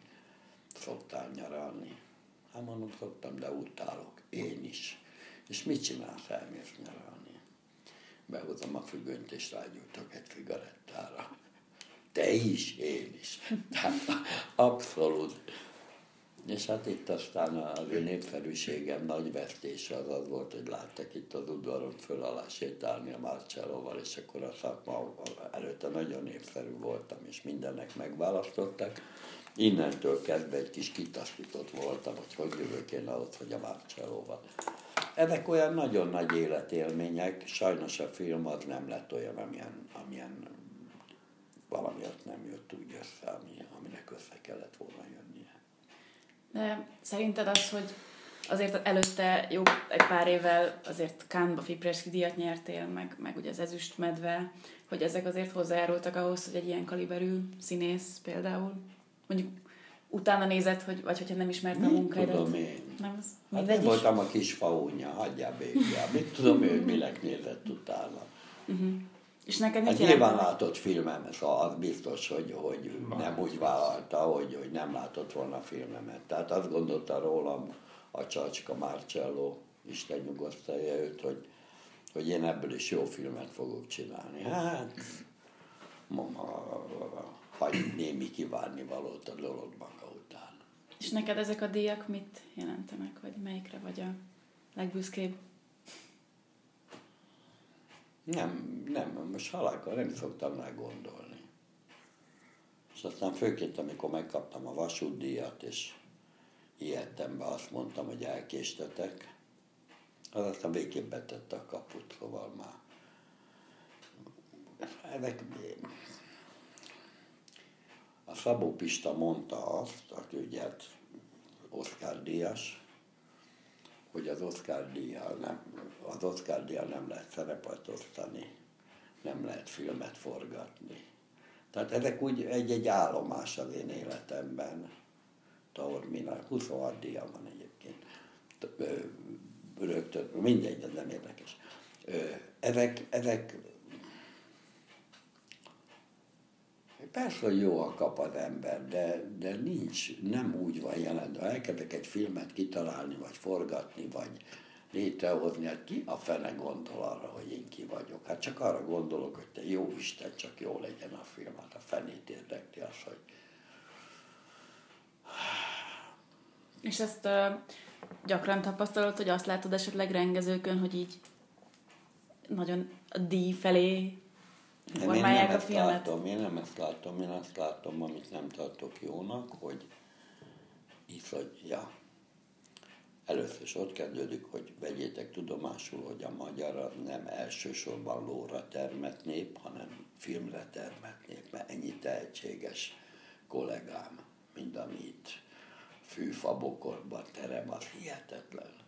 szoktál nyaralni. Hát mondom, szoktam, de utálok. Én is. És mit csinálsz, elmész nyaralni? behozom a függönyt, és rágyújtok egy cigarettára. Te is, én is. Tehát abszolút. És hát itt aztán az én népszerűségem nagy vesztése az az volt, hogy láttak itt az udvaron föl alá sétálni a Marcelloval, és akkor a szakma előtte nagyon népszerű voltam, és mindennek megválasztottak. Innentől kezdve egy kis kitasztított voltam, hogy hogy jövök én ahhoz, hogy a Marcelloval. Ezek olyan nagyon nagy életélmények, sajnos a film az nem lett olyan, amilyen, amilyen valami ott nem jött úgy össze, ami, aminek össze kellett volna jönnie. De szerinted az, hogy azért előtte jó egy pár évvel azért Kánba Fipreski díjat nyertél, meg, meg ugye az Ezüst medve, hogy ezek azért hozzájárultak ahhoz, hogy egy ilyen kaliberű színész például, mondjuk utána nézett, hogy, vagy hogyha nem ismerte a munkáidat. tudom én? Nem, az hát nem voltam a kis faúnya, hagyjál békjál. Mit tudom ő, minek nézett utána. Uh-huh. És neked mit hát nyilván látott filmem, szóval az biztos, hogy, hogy nem úgy vállalta, hogy, hogy nem látott volna filmemet. Tehát azt gondolta rólam a Csacska Marcello, Isten nyugosztalja őt, hogy, hogy én ebből is jó filmet fogok csinálni. Hát, hagy némi kívánni valót a dolog maga után. És neked ezek a díjak mit jelentenek, vagy melyikre vagy a legbüszkébb? Nem, nem, most halákkal nem szoktam rá gondolni. És aztán főként, amikor megkaptam a vasútdíjat, és ijedtem be, azt mondtam, hogy elkéstetek, az aztán végképp betette a kaput, szóval már. Ezek, a Szabó Pista mondta azt, aki ugye Oscar díjas, hogy az Oscar díjjal nem, az Oscar díjjal nem lehet szerepet osztani, nem lehet filmet forgatni. Tehát ezek úgy egy-egy állomás az én életemben. Taormina, 26 díja van egyébként. Rögtön, mindegy, ez nem érdekes. Ezek, ezek Persze, hogy jó a kap az ember, de, de nincs, nem úgy van jelen. Ha elkezdek egy filmet kitalálni, vagy forgatni, vagy létrehozni, hát ki a fene gondol arra, hogy én ki vagyok? Hát csak arra gondolok, hogy te jó Isten, csak jó legyen a film. Hát a fenét érdekli az, hogy... És ezt uh, gyakran tapasztalod, hogy azt látod esetleg rengezőkön, hogy így nagyon a díj felé én nem a filmet. Látom, én nem ezt látom, én azt látom, amit nem tartok jónak, hogy hogy ja, először is ott kezdődik, hogy vegyétek tudomásul, hogy a magyar nem elsősorban lóra termett nép, hanem filmre termett nép, mert ennyi tehetséges kollégám, mint amit fűfabokorban terem, az hihetetlen.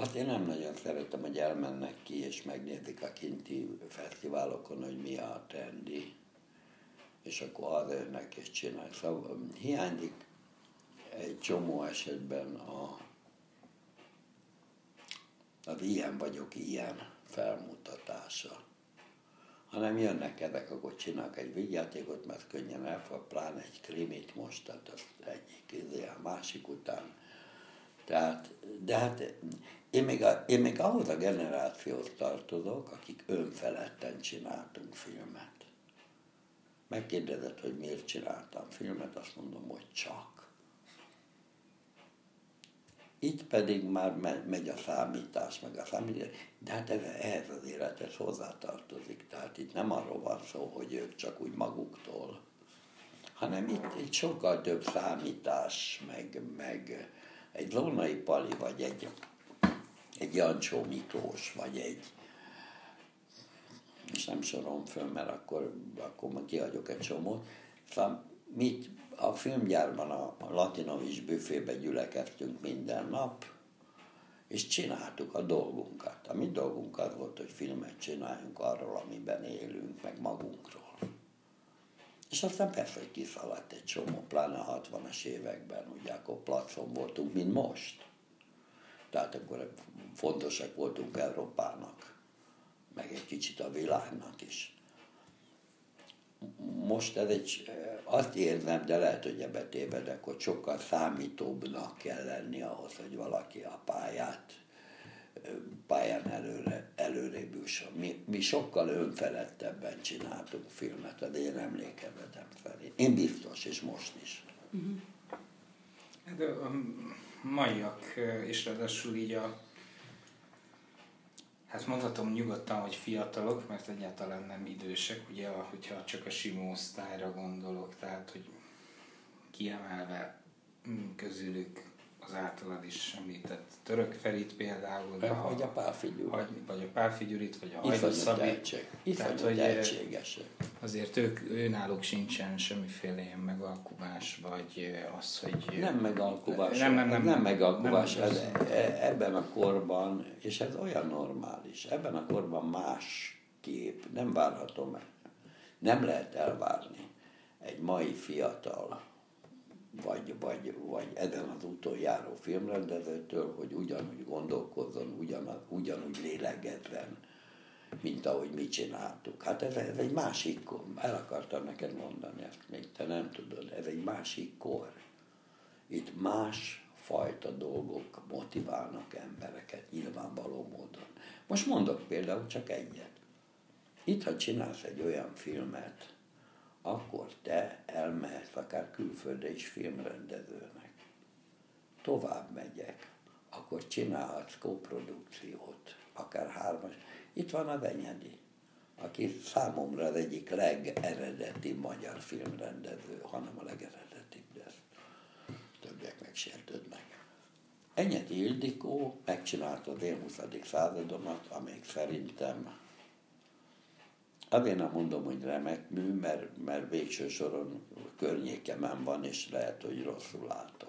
Azt én nem nagyon szeretem, hogy elmennek ki és megnézik a kinti fesztiválokon, hogy mi a trendi, és akkor arra jönnek és csinálják. Szóval hiányzik egy csomó esetben a, az ilyen vagyok ilyen felmutatása. Hanem jönnek ezek, akkor csinálnak egy vigyátékot, mert könnyen elfog, pláne egy krimit most, tehát az egyik, izé, a másik után. Tehát, de hát én még, a, én még ahhoz a generációhoz tartozok, akik önfeledten csináltunk filmet. Megkérdezett, hogy miért csináltam filmet, azt mondom, hogy csak. Itt pedig már megy a számítás, meg a számítás, de hát ez, ehhez az élethez hozzátartozik. Tehát itt nem arról van szó, hogy ők csak úgy maguktól, hanem itt, itt sokkal több számítás, meg, meg egy Lónai Pali, vagy egy egy Jancsó Miklós, vagy egy, és nem sorom föl, mert akkor, akkor majd kiadjuk egy csomót. Szóval mit a filmgyárban a Latinovics büfébe gyülekeztünk minden nap, és csináltuk a dolgunkat. A mi dolgunk az volt, hogy filmet csináljunk arról, amiben élünk, meg magunkról. És aztán persze, hogy kiszaladt egy csomó, pláne a 60-as években, ugye akkor placon voltunk, mint most. Tehát akkor fontosak voltunk Európának, meg egy kicsit a világnak is. Most ez egy, azt érzem, de lehet, hogy ebbe tévedek, hogy sokkal számítóbbnak kell lenni ahhoz, hogy valaki a pályát, pályán előre, előrébb ritmusa. Mi, mi sokkal önfelettebben csináltunk filmet, az én emlékezetem szerint. Én biztos, és most is. Uh-huh. Hát a maiak, és ráadásul így a Hát mondhatom nyugodtan, hogy fiatalok, mert egyáltalán nem idősek, ugye, hogyha csak a sima osztályra gondolok, tehát, hogy kiemelve mm, közülük az általad is említett Török Ferit például. Vagy a, a Pálfigyurit. Vagy a Pálfigyurit, vagy a Hajdú Szabi. Tehát, hogy tehetségesek. Azért ők, őnáluk sincsen semmiféle ilyen megalkuvás, vagy az, hogy... Nem megalkuvás. Nem, nem, nem, nem megalkuvás. Nem, ez, e- ebben a korban, és ez olyan normális, ebben a korban más kép, nem várható meg. Nem lehet elvárni egy mai fiatal vagy, vagy, vagy ezen az úton járó filmrendezőtől, hogy ugyanúgy gondolkozzon, ugyan, ugyanúgy lélegezzen, mint ahogy mi csináltuk. Hát ez, ez egy másik kor. El akartam neked mondani ezt, még te nem tudod. Ez egy másik kor. Itt más fajta dolgok motiválnak embereket nyilvánvaló módon. Most mondok például csak egyet. Itt, ha csinálsz egy olyan filmet, akkor te elmehetsz akár külföldre is filmrendezőnek. Tovább megyek, akkor csinálhatsz koprodukciót, akár hármas. Itt van a Venyedi, aki számomra az egyik legeredeti magyar filmrendező, hanem a legeredetibb, de többiek megsértődnek. Enyedi Ildikó megcsinálta az én 20. századomat, amelyik szerintem Azért nem mondom, hogy remek mű, mert, mert végső soron környékemen van, és lehet, hogy rosszul látom.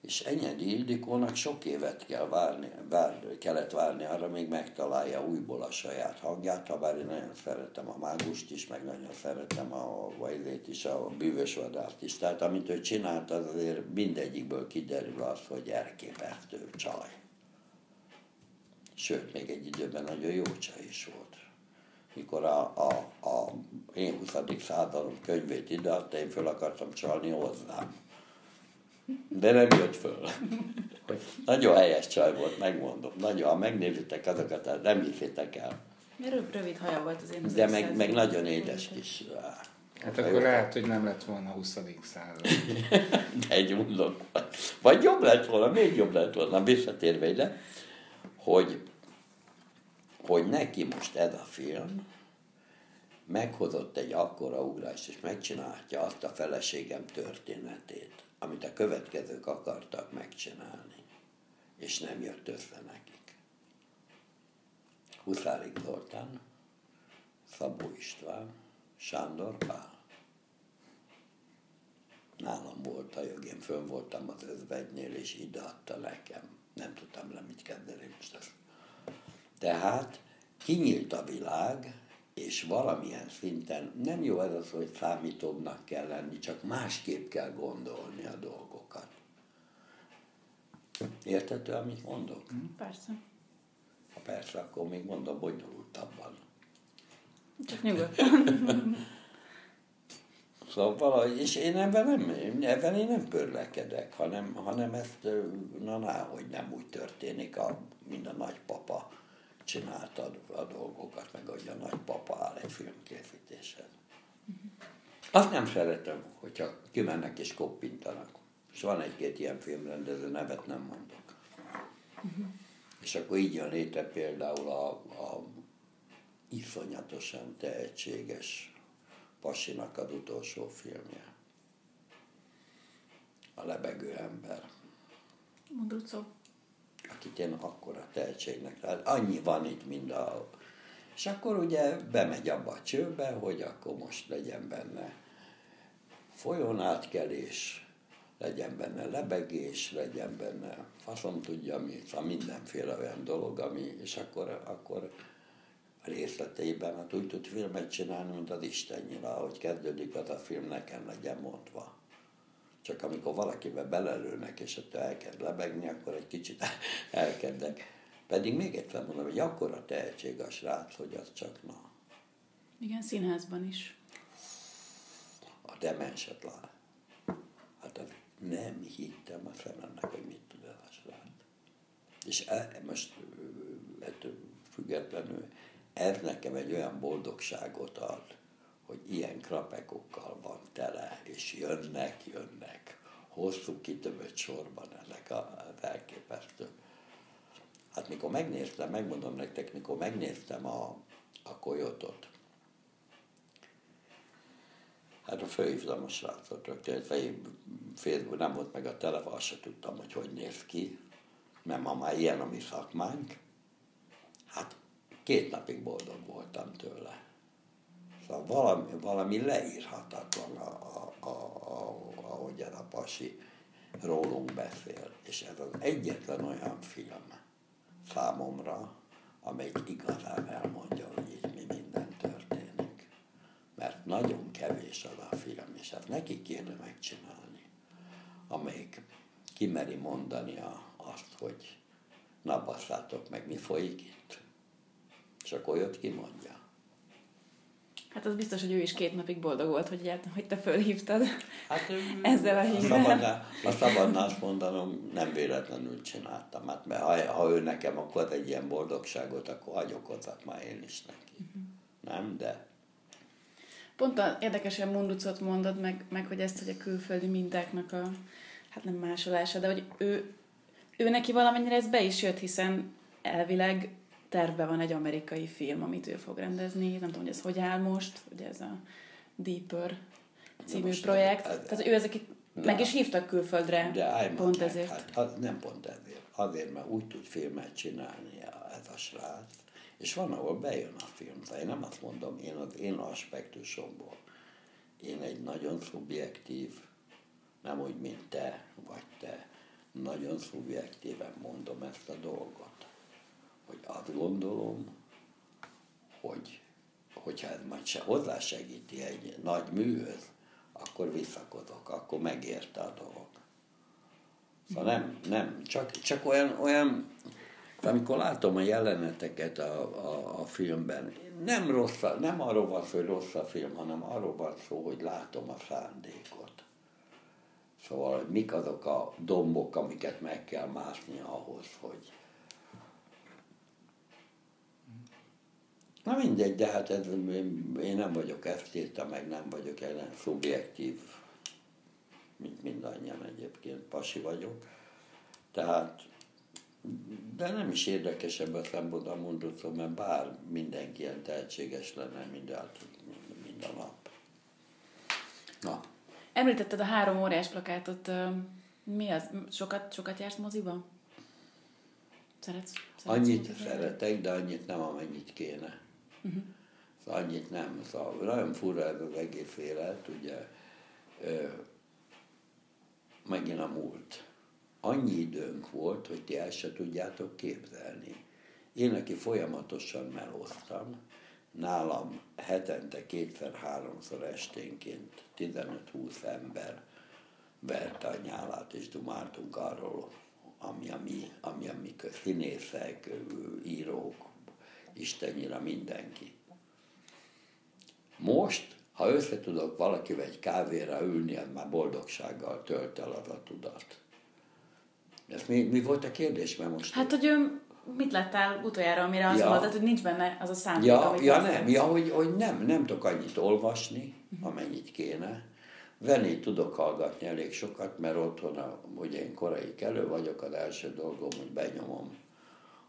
És Enyedi Ildikónak sok évet kell várni, vár, kellett várni arra, még megtalálja újból a saját hangját, ha bár én nagyon szeretem a mágust is, meg nagyon szeretem a vajlét is, a bűvös vadát is. Tehát amit ő csinált, az azért mindegyikből kiderül az, hogy elképesztő csaj. Sőt, még egy időben nagyon jó csaj is volt mikor a, a, a én 20. századom könyvét ideadta, én föl akartam csalni hozzám. De nem jött föl. Nagyon helyes csaj volt, megmondom. Nagyon, ha megnézitek azokat, nem hiszitek el. Mert rövid haja volt az én De meg, meg nagyon édes kis. Hát akkor lehet, hogy nem lett volna a 20. század. (laughs) De egy mondom. Vagy jobb lett volna, még jobb lett volna, visszatérve ide, hogy hogy neki most ez a film meghozott egy akkora ugrást, és megcsinálja azt a feleségem történetét, amit a következők akartak megcsinálni, és nem jött össze nekik. Huszárik Zoltán, Szabó István, Sándor Pál. Nálam volt a jog, én fönn voltam az özvegynél, és ideadta nekem. Nem tudtam le mit kezdeni most ezt tehát kinyílt a világ, és valamilyen szinten nem jó ez az, hogy számítóbbnak kell lenni, csak másképp kell gondolni a dolgokat. Értető, amit mondok? Mm, persze. Ha persze, akkor még mondom bonyolultabban. Csak nyugodtan. (laughs) szóval valahogy, és én ebben nem, ebben én nem pörlekedek, hanem, hanem ezt, na, na hogy nem úgy történik, a, mint a nagypapa csinálta a dolgokat, meg hogy a nagypapa áll egy filmkészítésen. Azt nem szeretem, hogyha kimennek és koppintanak. És van egy-két ilyen filmrendező, nevet nem mondok. Uh-huh. És akkor így jön létre például a, a iszonyatosan tehetséges Pasinak az utolsó filmje. A lebegő ember. Mondrucó akit én akkora tehetségnek lát. Annyi van itt, mind a... És akkor ugye bemegy abba a csőbe, hogy akkor most legyen benne folyón átkelés, legyen benne lebegés, legyen benne faszom tudja mi, szóval mindenféle olyan dolog, ami, és akkor, akkor részleteiben hát úgy tud filmet csinálni, mint az Isten nyilván, ahogy kezdődik az a film, nekem legyen mondva. Csak amikor valakibe belelőnek, és ott elkezd lebegni, akkor egy kicsit (laughs) elkezdek. Pedig még egyszer mondom, hogy akkora tehetség a srác, hogy az csak na. Igen, színházban is. A demenset lát. Hát az nem hittem a szememnek, hogy mit tud ez a srác. És e, most hát, függetlenül, ez nekem egy olyan boldogságot ad, hogy ilyen krapekokkal van tele, és jönnek, jönnek. Hosszú kitömött sorban ezek az elképesztő. Hát mikor megnéztem, megmondom nektek, mikor megnéztem a, a kojotot, hát a főhívtam a srácot rögtön, Facebook nem volt meg a telefon, azt se tudtam, hogy hogy néz ki, mert ma már ilyen a mi szakmánk. Hát két napig boldog voltam tőle. Szóval valami, valami leírhatatlan, a, a, a, a, ahogyan a pasi rólunk beszél. És ez az egyetlen olyan film számomra, amelyik igazán elmondja, hogy itt mi minden történik. Mert nagyon kevés az a film, és ezt neki kéne megcsinálni, amelyik kimeri mondani a, azt, hogy na basszátok meg, mi folyik itt. És akkor jött kimondja. Hát az biztos, hogy ő is két napig boldog volt, hogy, hogy te fölhívtad hát, (laughs) ezzel a hírrel. Ha szabadna azt mondanom, nem véletlenül csináltam. Hát, mert ha, ha ő nekem akkor egy ilyen boldogságot, akkor hagyokozok már én is neki. Uh-huh. Nem, de... Pont a érdekesen monducot mondod, meg, meg hogy ezt, hogy a külföldi mintáknak a, hát nem másolása, de hogy ő, ő neki valamennyire ez be is jött, hiszen elvileg tervben van egy amerikai film, amit ő fog rendezni. Nem tudom, hogy ez hogy áll most, ugye ez a Deeper című most projekt. Ez, Tehát ő ezeket meg is hívtak külföldre, de pont meg, ezért. Hát, az nem pont ezért. Azért, mert úgy tud filmet csinálni ez a srác, és van, ahol bejön a film. Tehát én nem azt mondom, én az én aspektusomból. Én egy nagyon szubjektív, nem úgy, mint te, vagy te, nagyon szubjektíven mondom ezt a dolgot hogy azt gondolom, hogy hogyha ez majd se hozzásegíti egy nagy műhöz, akkor visszakodok, akkor megérte a dolog. Szóval nem, nem, csak, csak olyan, olyan, amikor látom a jeleneteket a, a, a filmben, nem rossz, nem arról van szó, hogy rossz a film, hanem arról van szó, hogy látom a szándékot. Szóval mik azok a dombok, amiket meg kell mászni ahhoz, hogy, Na mindegy, de hát ez, én nem vagyok ezt írta, meg nem vagyok ellen szubjektív, mint mindannyian egyébként, pasi vagyok. Tehát, de nem is érdekesebb a szempontból mondott, mert bár mindenki ilyen tehetséges lenne minden, minden nap. Na. Említetted a három óriás plakátot. Mi az? Sokat, sokat jársz moziba? Szeretsz? szeretsz annyit szeretek, de annyit nem, amennyit kéne. Uh-huh. Szóval annyit nem. Szóval nagyon fura ez az egész élet, ugye ö, megint a múlt. Annyi időnk volt, hogy ti el se tudjátok képzelni. Én, aki folyamatosan melóztam, nálam hetente kétszer-háromszor esténként 15-20 ember verte a nyálát, és dumáltunk arról, ami a mi, ami a mi színészek, írók, Istennyira mindenki. Most, ha össze tudok valakivel egy kávéra ülni, az már boldogsággal tölt el az a tudat. Ez mi, mi volt a kérdés? Mert most hát, hogy ő, mit láttál utoljára, amire azt ja. mondtad, hogy nincs benne az a szándék, Ja, ja nem, ja, hogy, hogy nem, nem tudok annyit olvasni, amennyit kéne. Venni tudok hallgatni elég sokat, mert otthon, ugye én korai kelő vagyok, az első dolgom, hogy benyomom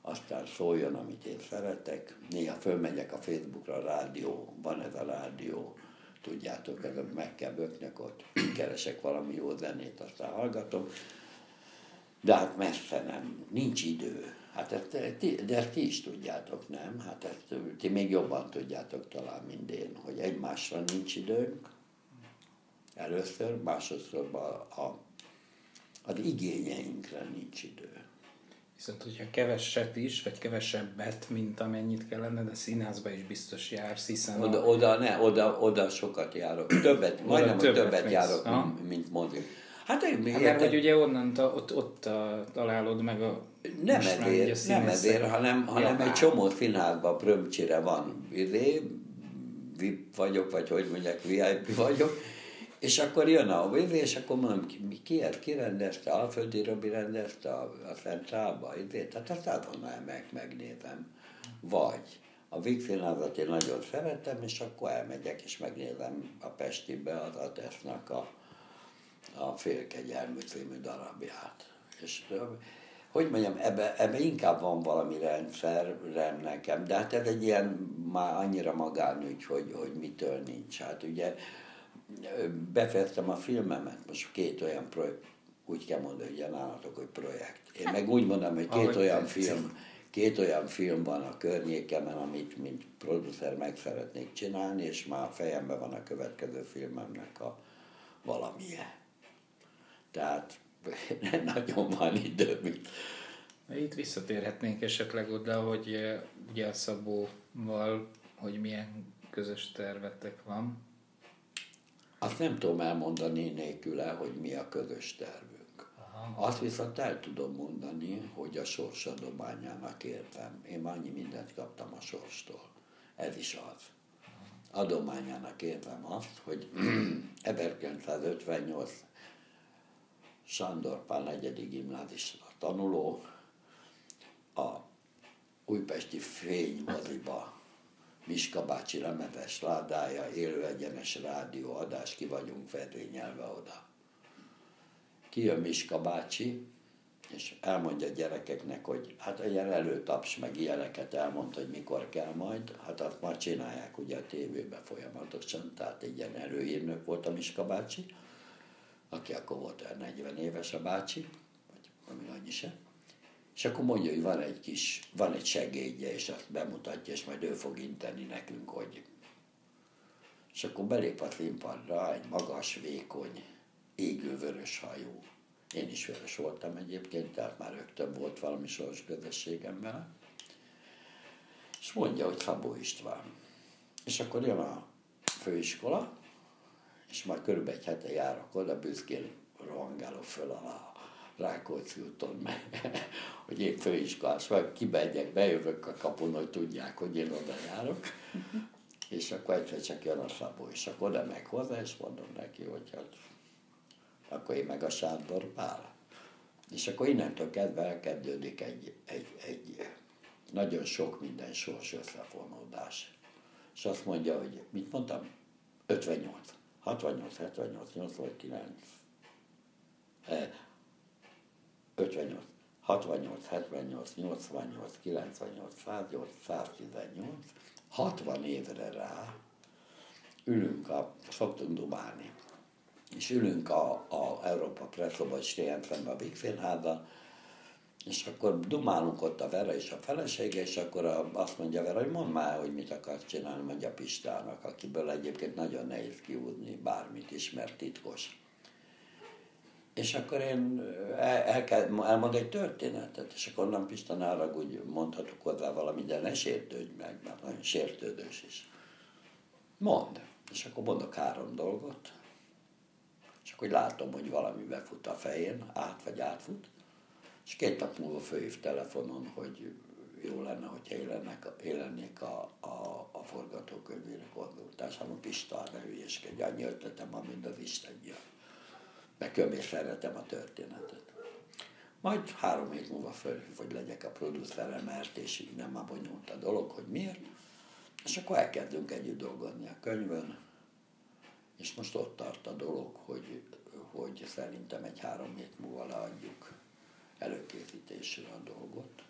aztán szóljon, amit én szeretek. Néha fölmegyek a Facebookra, a rádió, van ez a rádió, tudjátok, ez meg kell böknek ott, keresek valami jó zenét, aztán hallgatom. De hát messze nem, nincs idő. Hát ezt, de ezt ti is tudjátok, nem? Hát ezt ti még jobban tudjátok talán, mint én, hogy egymásra nincs időnk, először, másodszor a, a, az igényeinkre nincs idő. Viszont, hogyha keveset is, vagy kevesebbet, mint amennyit kellene, de színházba is biztos jársz, hiszen... Oda, a... oda, ne, oda, oda sokat járok. Többet, majdnem, többet, többet járok, mint, mint mozi. Hát én hát, mert hogy ugye onnan ta, ott, ott a, találod meg a... Nem ezért, nem ezért, hanem, hanem egy csomó színházban prömcsire van. Izé, VIP vagyok, vagy hogy mondják, VIP vagyok, És akkor jön a víz, és akkor mondom, ki, mi, ki ez, ki rendezte, Alföldi Robi rendezte a, a Centrálba, tehát azt azonnal meg, megnézem. Vagy a Vígszínházat én nagyon szeretem, és akkor elmegyek és megnézem a Pestibe az Atesznak a, a Félkegyelmű című darabját. És hogy mondjam, ebbe, ebbe inkább van valami rendszerem nekem, de hát ez egy ilyen már annyira magánügy, hogy, hogy mitől nincs. Hát ugye befejeztem a filmemet, most két olyan projekt, úgy kell mondani, hogy ilyen állatok, hogy projekt. Én meg úgy mondom, hogy két olyan film, két olyan film van a környékemen, amit mint producer meg szeretnék csinálni, és már a fejemben van a következő filmemnek a valamilyen. Tehát nem (laughs) nagyon van idő, mint... Itt visszatérhetnénk esetleg oda, hogy eh, ugye a Szabóval, hogy milyen közös tervetek van. Azt nem tudom elmondani nélküle, hogy mi a közös tervünk. Aha. Azt viszont el tudom mondani, hogy a sorsadományának értem. Én annyi mindent kaptam a sorstól. Ez is az. Adományának értem azt, hogy (clears throat) 1958 Sándor Pál negyedik gimnázista tanuló a újpesti fénymoziba Miska bácsi remetes ládája, élő egyenes rádióadás, ki vagyunk vezényelve oda. Kijön Miska bácsi, és elmondja a gyerekeknek, hogy hát ilyen előtaps, meg ilyeneket elmond, hogy mikor kell majd, hát azt már csinálják ugye a tévében folyamatosan, tehát egy ilyen előírnök volt a Miska bácsi, aki akkor volt 40 éves a bácsi, vagy ami annyi se. És akkor mondja, hogy van egy kis, van egy segédje, és azt bemutatja, és majd ő fog inteni nekünk, hogy... És akkor belép a színpadra egy magas, vékony, égő vörös hajú. Én is vörös voltam egyébként, tehát már rögtön volt valami sors közösségem vele. És mondja, hogy Szabó István. És akkor jön a főiskola, és már körülbelül egy hete járok oda, büszkén rohangálok föl a Rákóczi úton, mert, (laughs) hogy én főiskolás vagy, kibegyek, bejövök a kapun, hogy tudják, hogy én oda járok. És akkor egyszer csak jön a Szabó, és akkor oda meg hozzá, és mondom neki, hogy hát, akkor én meg a Sándor Pál. És akkor innentől kezdve elkezdődik egy, egy, egy nagyon sok minden sors összefonódás. És azt mondja, hogy mit mondtam? 58. 68, 78, 89. 58, 68, 78, 88, 98, 108, 118, 60 évre rá ülünk, a, szoktunk dumálni, és ülünk a, a Európa Presszoba, és a Vígszínházban, és akkor dumálunk ott a Vera és a felesége, és akkor azt mondja Vera, hogy mondd már, hogy mit akarsz csinálni, mondja Pistának, akiből egyébként nagyon nehéz kiúzni bármit is, mert titkos. És akkor én el, el kell, elmond egy történetet, és akkor nem Pistanára úgy mondhatok hozzá valamit, de ne sértődj meg, mert nagyon sértődős is. Mond. És akkor mondok három dolgot, és akkor látom, hogy valami befut a fején, át vagy átfut, és két nap múlva fölhív telefonon, hogy jó lenne, hogyha élennek, élennék a, a, a forgatókönyvére konzultásában, Pista, ne hülyeskedj, annyi ötletem van, mint az Isten jön meg köbé szeretem a történetet. Majd három év múlva föl, hogy legyek a producerre, mert és így nem már a dolog, hogy miért. És akkor elkezdünk együtt dolgozni a könyvön, és most ott tart a dolog, hogy, hogy szerintem egy három hét múlva leadjuk előkészítésre a dolgot.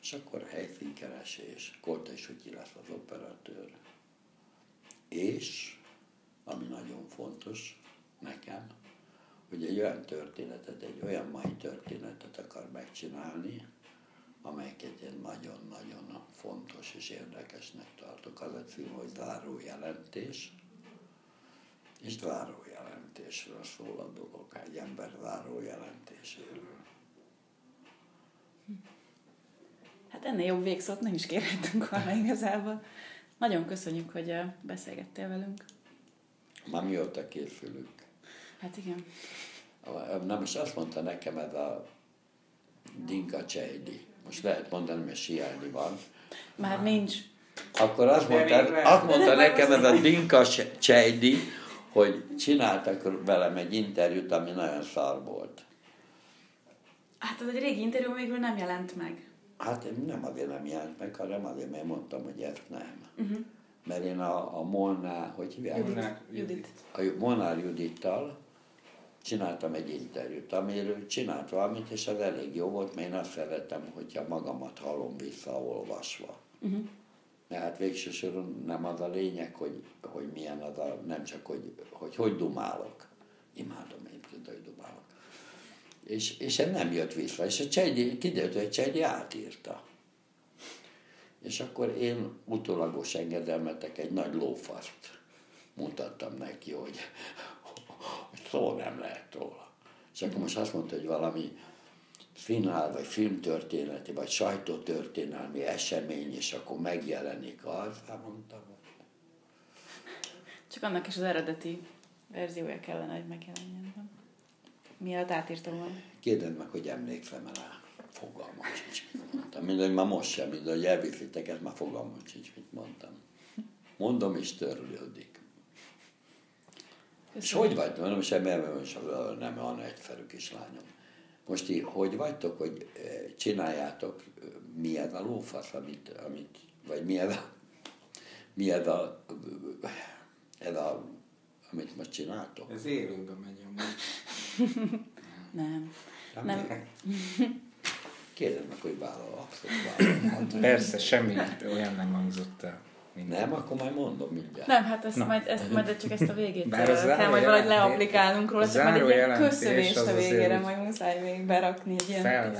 És akkor helyszínkeresés, Kolta is, ki lesz az operatőr. És, ami nagyon fontos, nekem, hogy egy olyan történetet, egy olyan mai történetet akar megcsinálni, amelyik egy nagyon-nagyon fontos és érdekesnek tartok. Az a cím, hogy zárójelentés, és zárójelentésről szól a dolog, egy ember zárójelentéséről. Hát ennél jobb végszót nem is kérhetünk volna (laughs) igazából. Nagyon köszönjük, hogy beszélgettél velünk. Már mióta készülünk? Hát igen. Na most azt mondta nekem ez a Dinka Csejdi. Most lehet mondani, mert sielni van. Már nincs. Akkor azt mondta, azt mondta nekem ez a Dinka Csejdi, hogy csináltak velem egy interjút, ami nagyon szar volt. Hát az egy régi interjú végül nem jelent meg. Hát nem azért nem jelent meg, hanem azért, mert mondtam, hogy ezt nem. Uh-huh. Mert én a, a Molnár, hogy hívják? Judit. Judit. A Molnár Judittal csináltam egy interjút, amiről csinált valamit, és az elég jó volt, mert én azt szeretem, hogyha magamat hallom visszaolvasva. Uh-huh. Mert hát végső soron nem az a lényeg, hogy, hogy milyen az a, nem csak, hogy hogy, hogy dumálok. Imádom én, hogy dumálok. És, és ez nem jött vissza. És a Csejdi, kiderült, hogy a Csejdi átírta. És akkor én utólagos engedelmetek egy nagy lófaszt mutattam neki, hogy szó nem lehet róla. És akkor most azt mondta, hogy valami finál, vagy filmtörténeti, vagy sajtótörténelmi esemény, és akkor megjelenik az, hát mondtam. Csak annak is az eredeti verziója kellene, hogy megjelenjen. Miatt átírtam volna. Kérdezd meg, hogy emlékszem rá. Fogalmam sincs, mit mondtam. Mind, hogy már most sem, mind, hogy elviszitek, ez már fogalmam sincs, mit mondtam. Mondom, és törlődik. És hogy vagy? Mondom, semmi nem van egyszerű kislányom. Most ti hogy vagytok, hogy csináljátok, mi ez a lófasz, amit, amit vagy mi ez a, mi ez a, ez a amit most csináltok? Ez élőben megy (laughs) Nem. Nem. nem. Kérdem meg, hogy vállal, Hát (laughs) persze, semmi olyan nem hangzott el. Minden. Nem, akkor majd mondom mindjárt. Nem, hát ezt, majd, ezt majd csak ezt a végét Bár kell majd valahogy leaplikálnunk róla, csak majd egy ilyen köszönést a végére, majd muszáj még berakni egy ilyen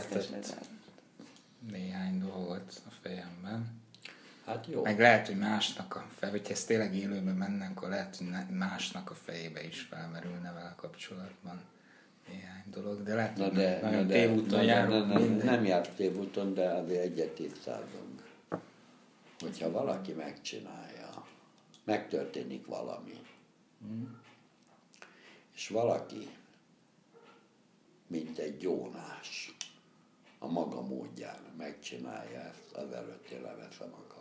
néhány dolgot a fejemben. Hát jó. Meg lehet, hogy másnak a fej, hogyha ez tényleg élőben menne, akkor lehet, hogy másnak a fejébe is felmerülne vele kapcsolatban néhány dolog, de lehet, hogy de, nagyon de, tévúton de, járunk. Nem, nem, nem járt tévúton, de azért egyet tisztázunk. Hogyha valaki megcsinálja, megtörténik valami, hmm. és valaki, mint egy gyónás, a maga módján megcsinálja ezt, az előtt én leveszem a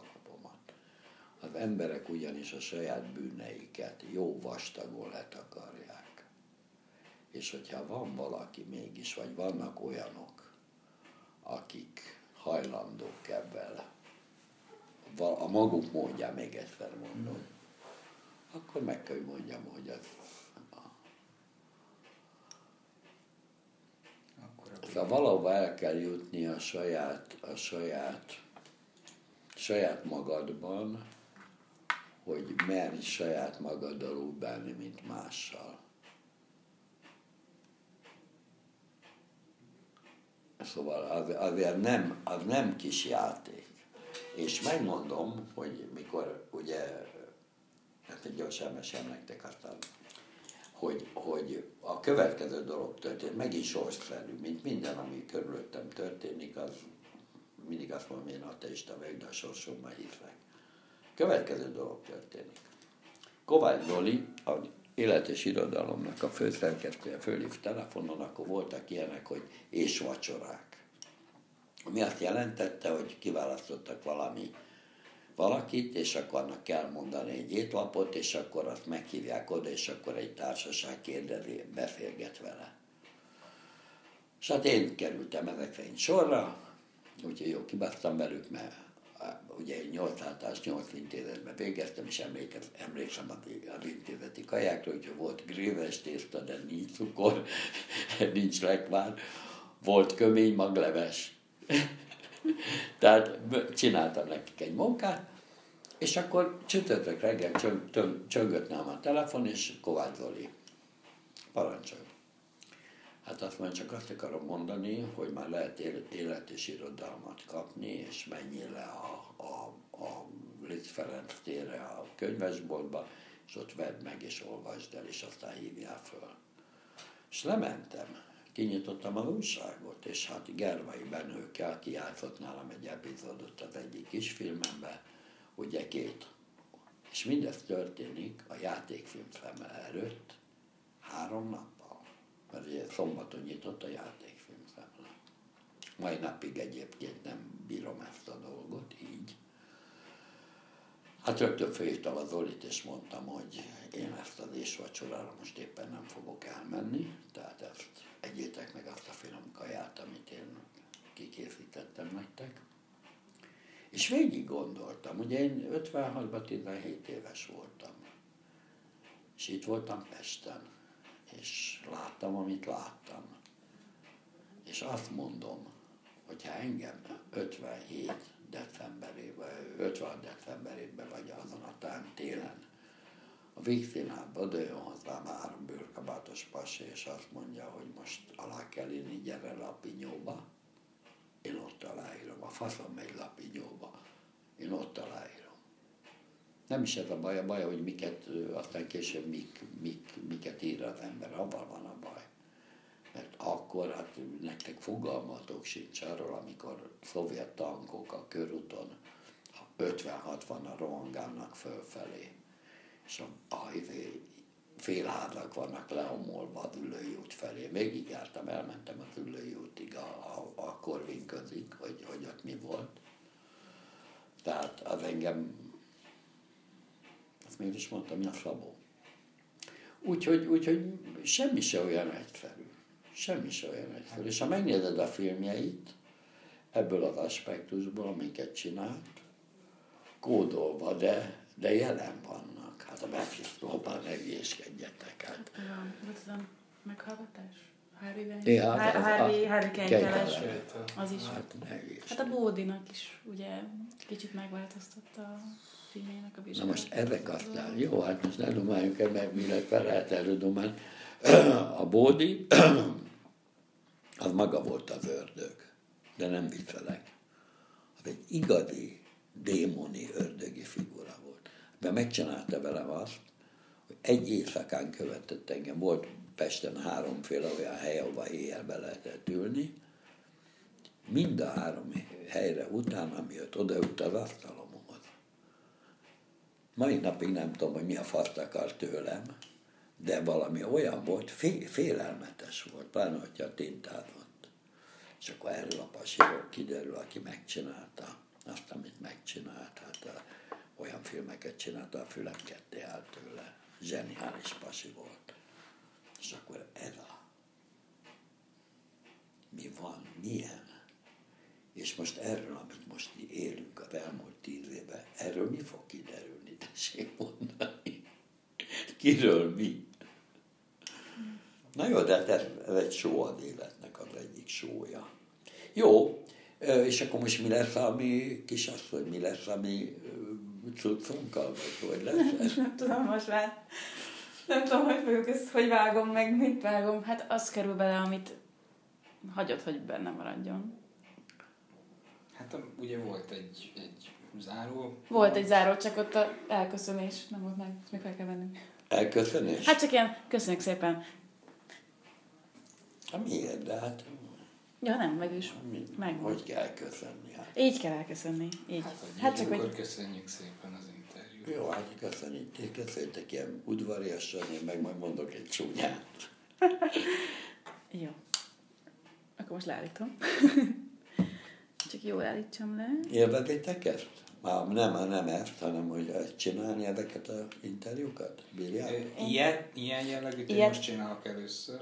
az emberek ugyanis a saját bűneiket jó vastagol letakarják. És hogyha van valaki mégis, vagy vannak olyanok, akik hajlandók ebben, a maguk módján még egyszer mondom, akkor meg kell, hogy mondjam, hogy az Szóval valahova el kell jutni a saját, a saját, saját magadban, hogy merj saját magaddal úgy bánni, mint mással. Szóval az, azért nem, az nem kis játék. És megmondom, hogy mikor ugye, hát gyorsan mesélem nektek aztán, hogy, hogy a következő dolog történt, megint sorszerű, mint minden, ami körülöttem történik, az mindig azt mondom, én ateista vagyok, de a sorsomban hiszek. Következő dolog történik. Kovács Zoli, a élet és irodalomnak a főszerkesztője fölhív telefonon, akkor voltak ilyenek, hogy és vacsorák. Ami azt jelentette, hogy kiválasztottak valami valakit, és akkor annak kell mondani egy étlapot, és akkor azt meghívják oda, és akkor egy társaság kérdezi, beszélget vele. És hát én kerültem ezek szerint sorra, úgyhogy jó, kibasztam velük, mert ugye egy 8 általános 8 intézetben végeztem, és emlékez, emlékszem az, az intézeti kajákra, hogy volt gréves tészta, de nincs cukor, (laughs) nincs lekvár, volt kömény magleves. (laughs) Tehát csináltam nekik egy munkát, és akkor csütörtök reggel csöng, nálam a telefon, és Kovács Zoli. Parancsolj. Hát azt mondja, csak azt akarom mondani, hogy már lehet élet és irodalmat kapni, és menjél le a, a, a Litz Ferenc térre a könyvesboltba, és ott vedd meg, és olvasd el, és aztán hívjál föl. És lementem, kinyitottam az újságot, és hát Gervai Benőke, aki játszott nálam egy epizódot az egyik kisfilmemben, ugye két. És mindez történik a játékfilm szeme előtt három nap mert ugye szombaton nyitott a játékfilmszámla. Mai napig egyébként nem bírom ezt a dolgot így. Hát rögtön felhívtam az Zolit, és mondtam, hogy én ezt az ésvacsorára most éppen nem fogok elmenni, tehát ezt egyétek meg azt a finom kaját, amit én kikészítettem nektek. És végig gondoltam, ugye én 56-ban 17 éves voltam, és itt voltam Pesten, és láttam, amit láttam. És azt mondom, hogyha engem 57 decemberében, 56 decemberében, vagy azon a tán télen a végszínházba dőjön hozzám három bőrkabátos pasi, és azt mondja, hogy most alá kell írni, gyere lapinyóba. Én ott aláírom. A faszom megy lapinyóba. Én ott aláírom. Nem is ez a baj, a baj, hogy miket, aztán később mik, mik, miket ír az ember, abban van a baj. Mert akkor, hát nektek fogalmatok sincs arról, amikor szovjet tankok a körúton 50-60-a rohangálnak fölfelé, és a, a, félházak vannak leomolva az ülői út felé. Végigjártam, elmentem az ülői útig, a, a, a Korvin közig, hogy, hogy ott mi volt. Tehát az engem, azt miért is mondtam, a Szabó. Úgyhogy, úgyhogy semmi se olyan egyszerű. Semmi se olyan egyszerű. És ha megnézed a filmjeit, ebből az aspektusból, amiket csinált, kódolva, de, de jelen vannak. Hát a Mephistóban ne hülyéskedjetek. Hát. Volt az a meghallgatás? Harvey Ja, Harvey, Harvey, Harvey. Az is. Hát. Hát a Bódinak is ugye kicsit megváltoztatta a filmjének a Na vizsgálat. most ezek aztán, jó, hát most ne dumáljuk el, mert mi fel, lehet erről dumálni. A Bódi, az maga volt az ördög, de nem viccelek. Az egy igazi démoni ördögi figura volt. De megcsinálta velem azt, hogy egy éjszakán követett engem. Volt Pesten háromféle olyan hely, ahova éjjel be lehetett ülni. Mind a három helyre utána, jött, odaült az asztalomhoz. Mai napig nem tudom, hogy mi a faszt akar tőlem, de valami olyan volt, fé, félelmetes volt, pláne, hogyha tintázott. És akkor erről a pasiról kiderül, aki megcsinálta azt, amit megcsinált. Hát a, olyan filmeket csinálta, a fülem ketté állt tőle. Zseniális pasi volt. És akkor ez a mi van, milyen. És most erről, amit most élünk az elmúlt tíz évben, erről mi fog kiderülni, tessék mondani? Kiről mi? Na jó, de ez, egy show az életnek az egyik sója. Jó, és akkor most mi lesz a mi kisasszony, mi lesz a mi cuccunkkal, vagy hogy lesz ez? Nem tudom most már. Nem tudom, hogy fogjuk ezt, hogy vágom meg, mit vágom. Hát az kerül bele, amit hagyod, hogy benne maradjon. Hát ugye volt egy, egy záró. Volt egy záró, csak ott a elköszönés nem volt meg, ezt még fel kell vennünk. Elköszönés? Hát csak ilyen, köszönjük szépen. Hát miért, de hát Ja, nem, meg is. mi, Meg. hogy kell köszönni? Hát. Így kell elköszönni. Így. Hát, Hát csak, akkor hogy köszönjük szépen az interjút. Jó, hát köszönjük, köszönjük ilyen udvariasan, én meg majd mondok egy csúnyát. Jó. Akkor most leállítom. (laughs) Csak jól állítsam le. Élvezitek ezt? Már nem, nem ezt, hanem hogy csinálni ezeket az interjúkat? Bírják? Ö, Ilyet, ilyen jellegűt én Ilyet- most csinálok először.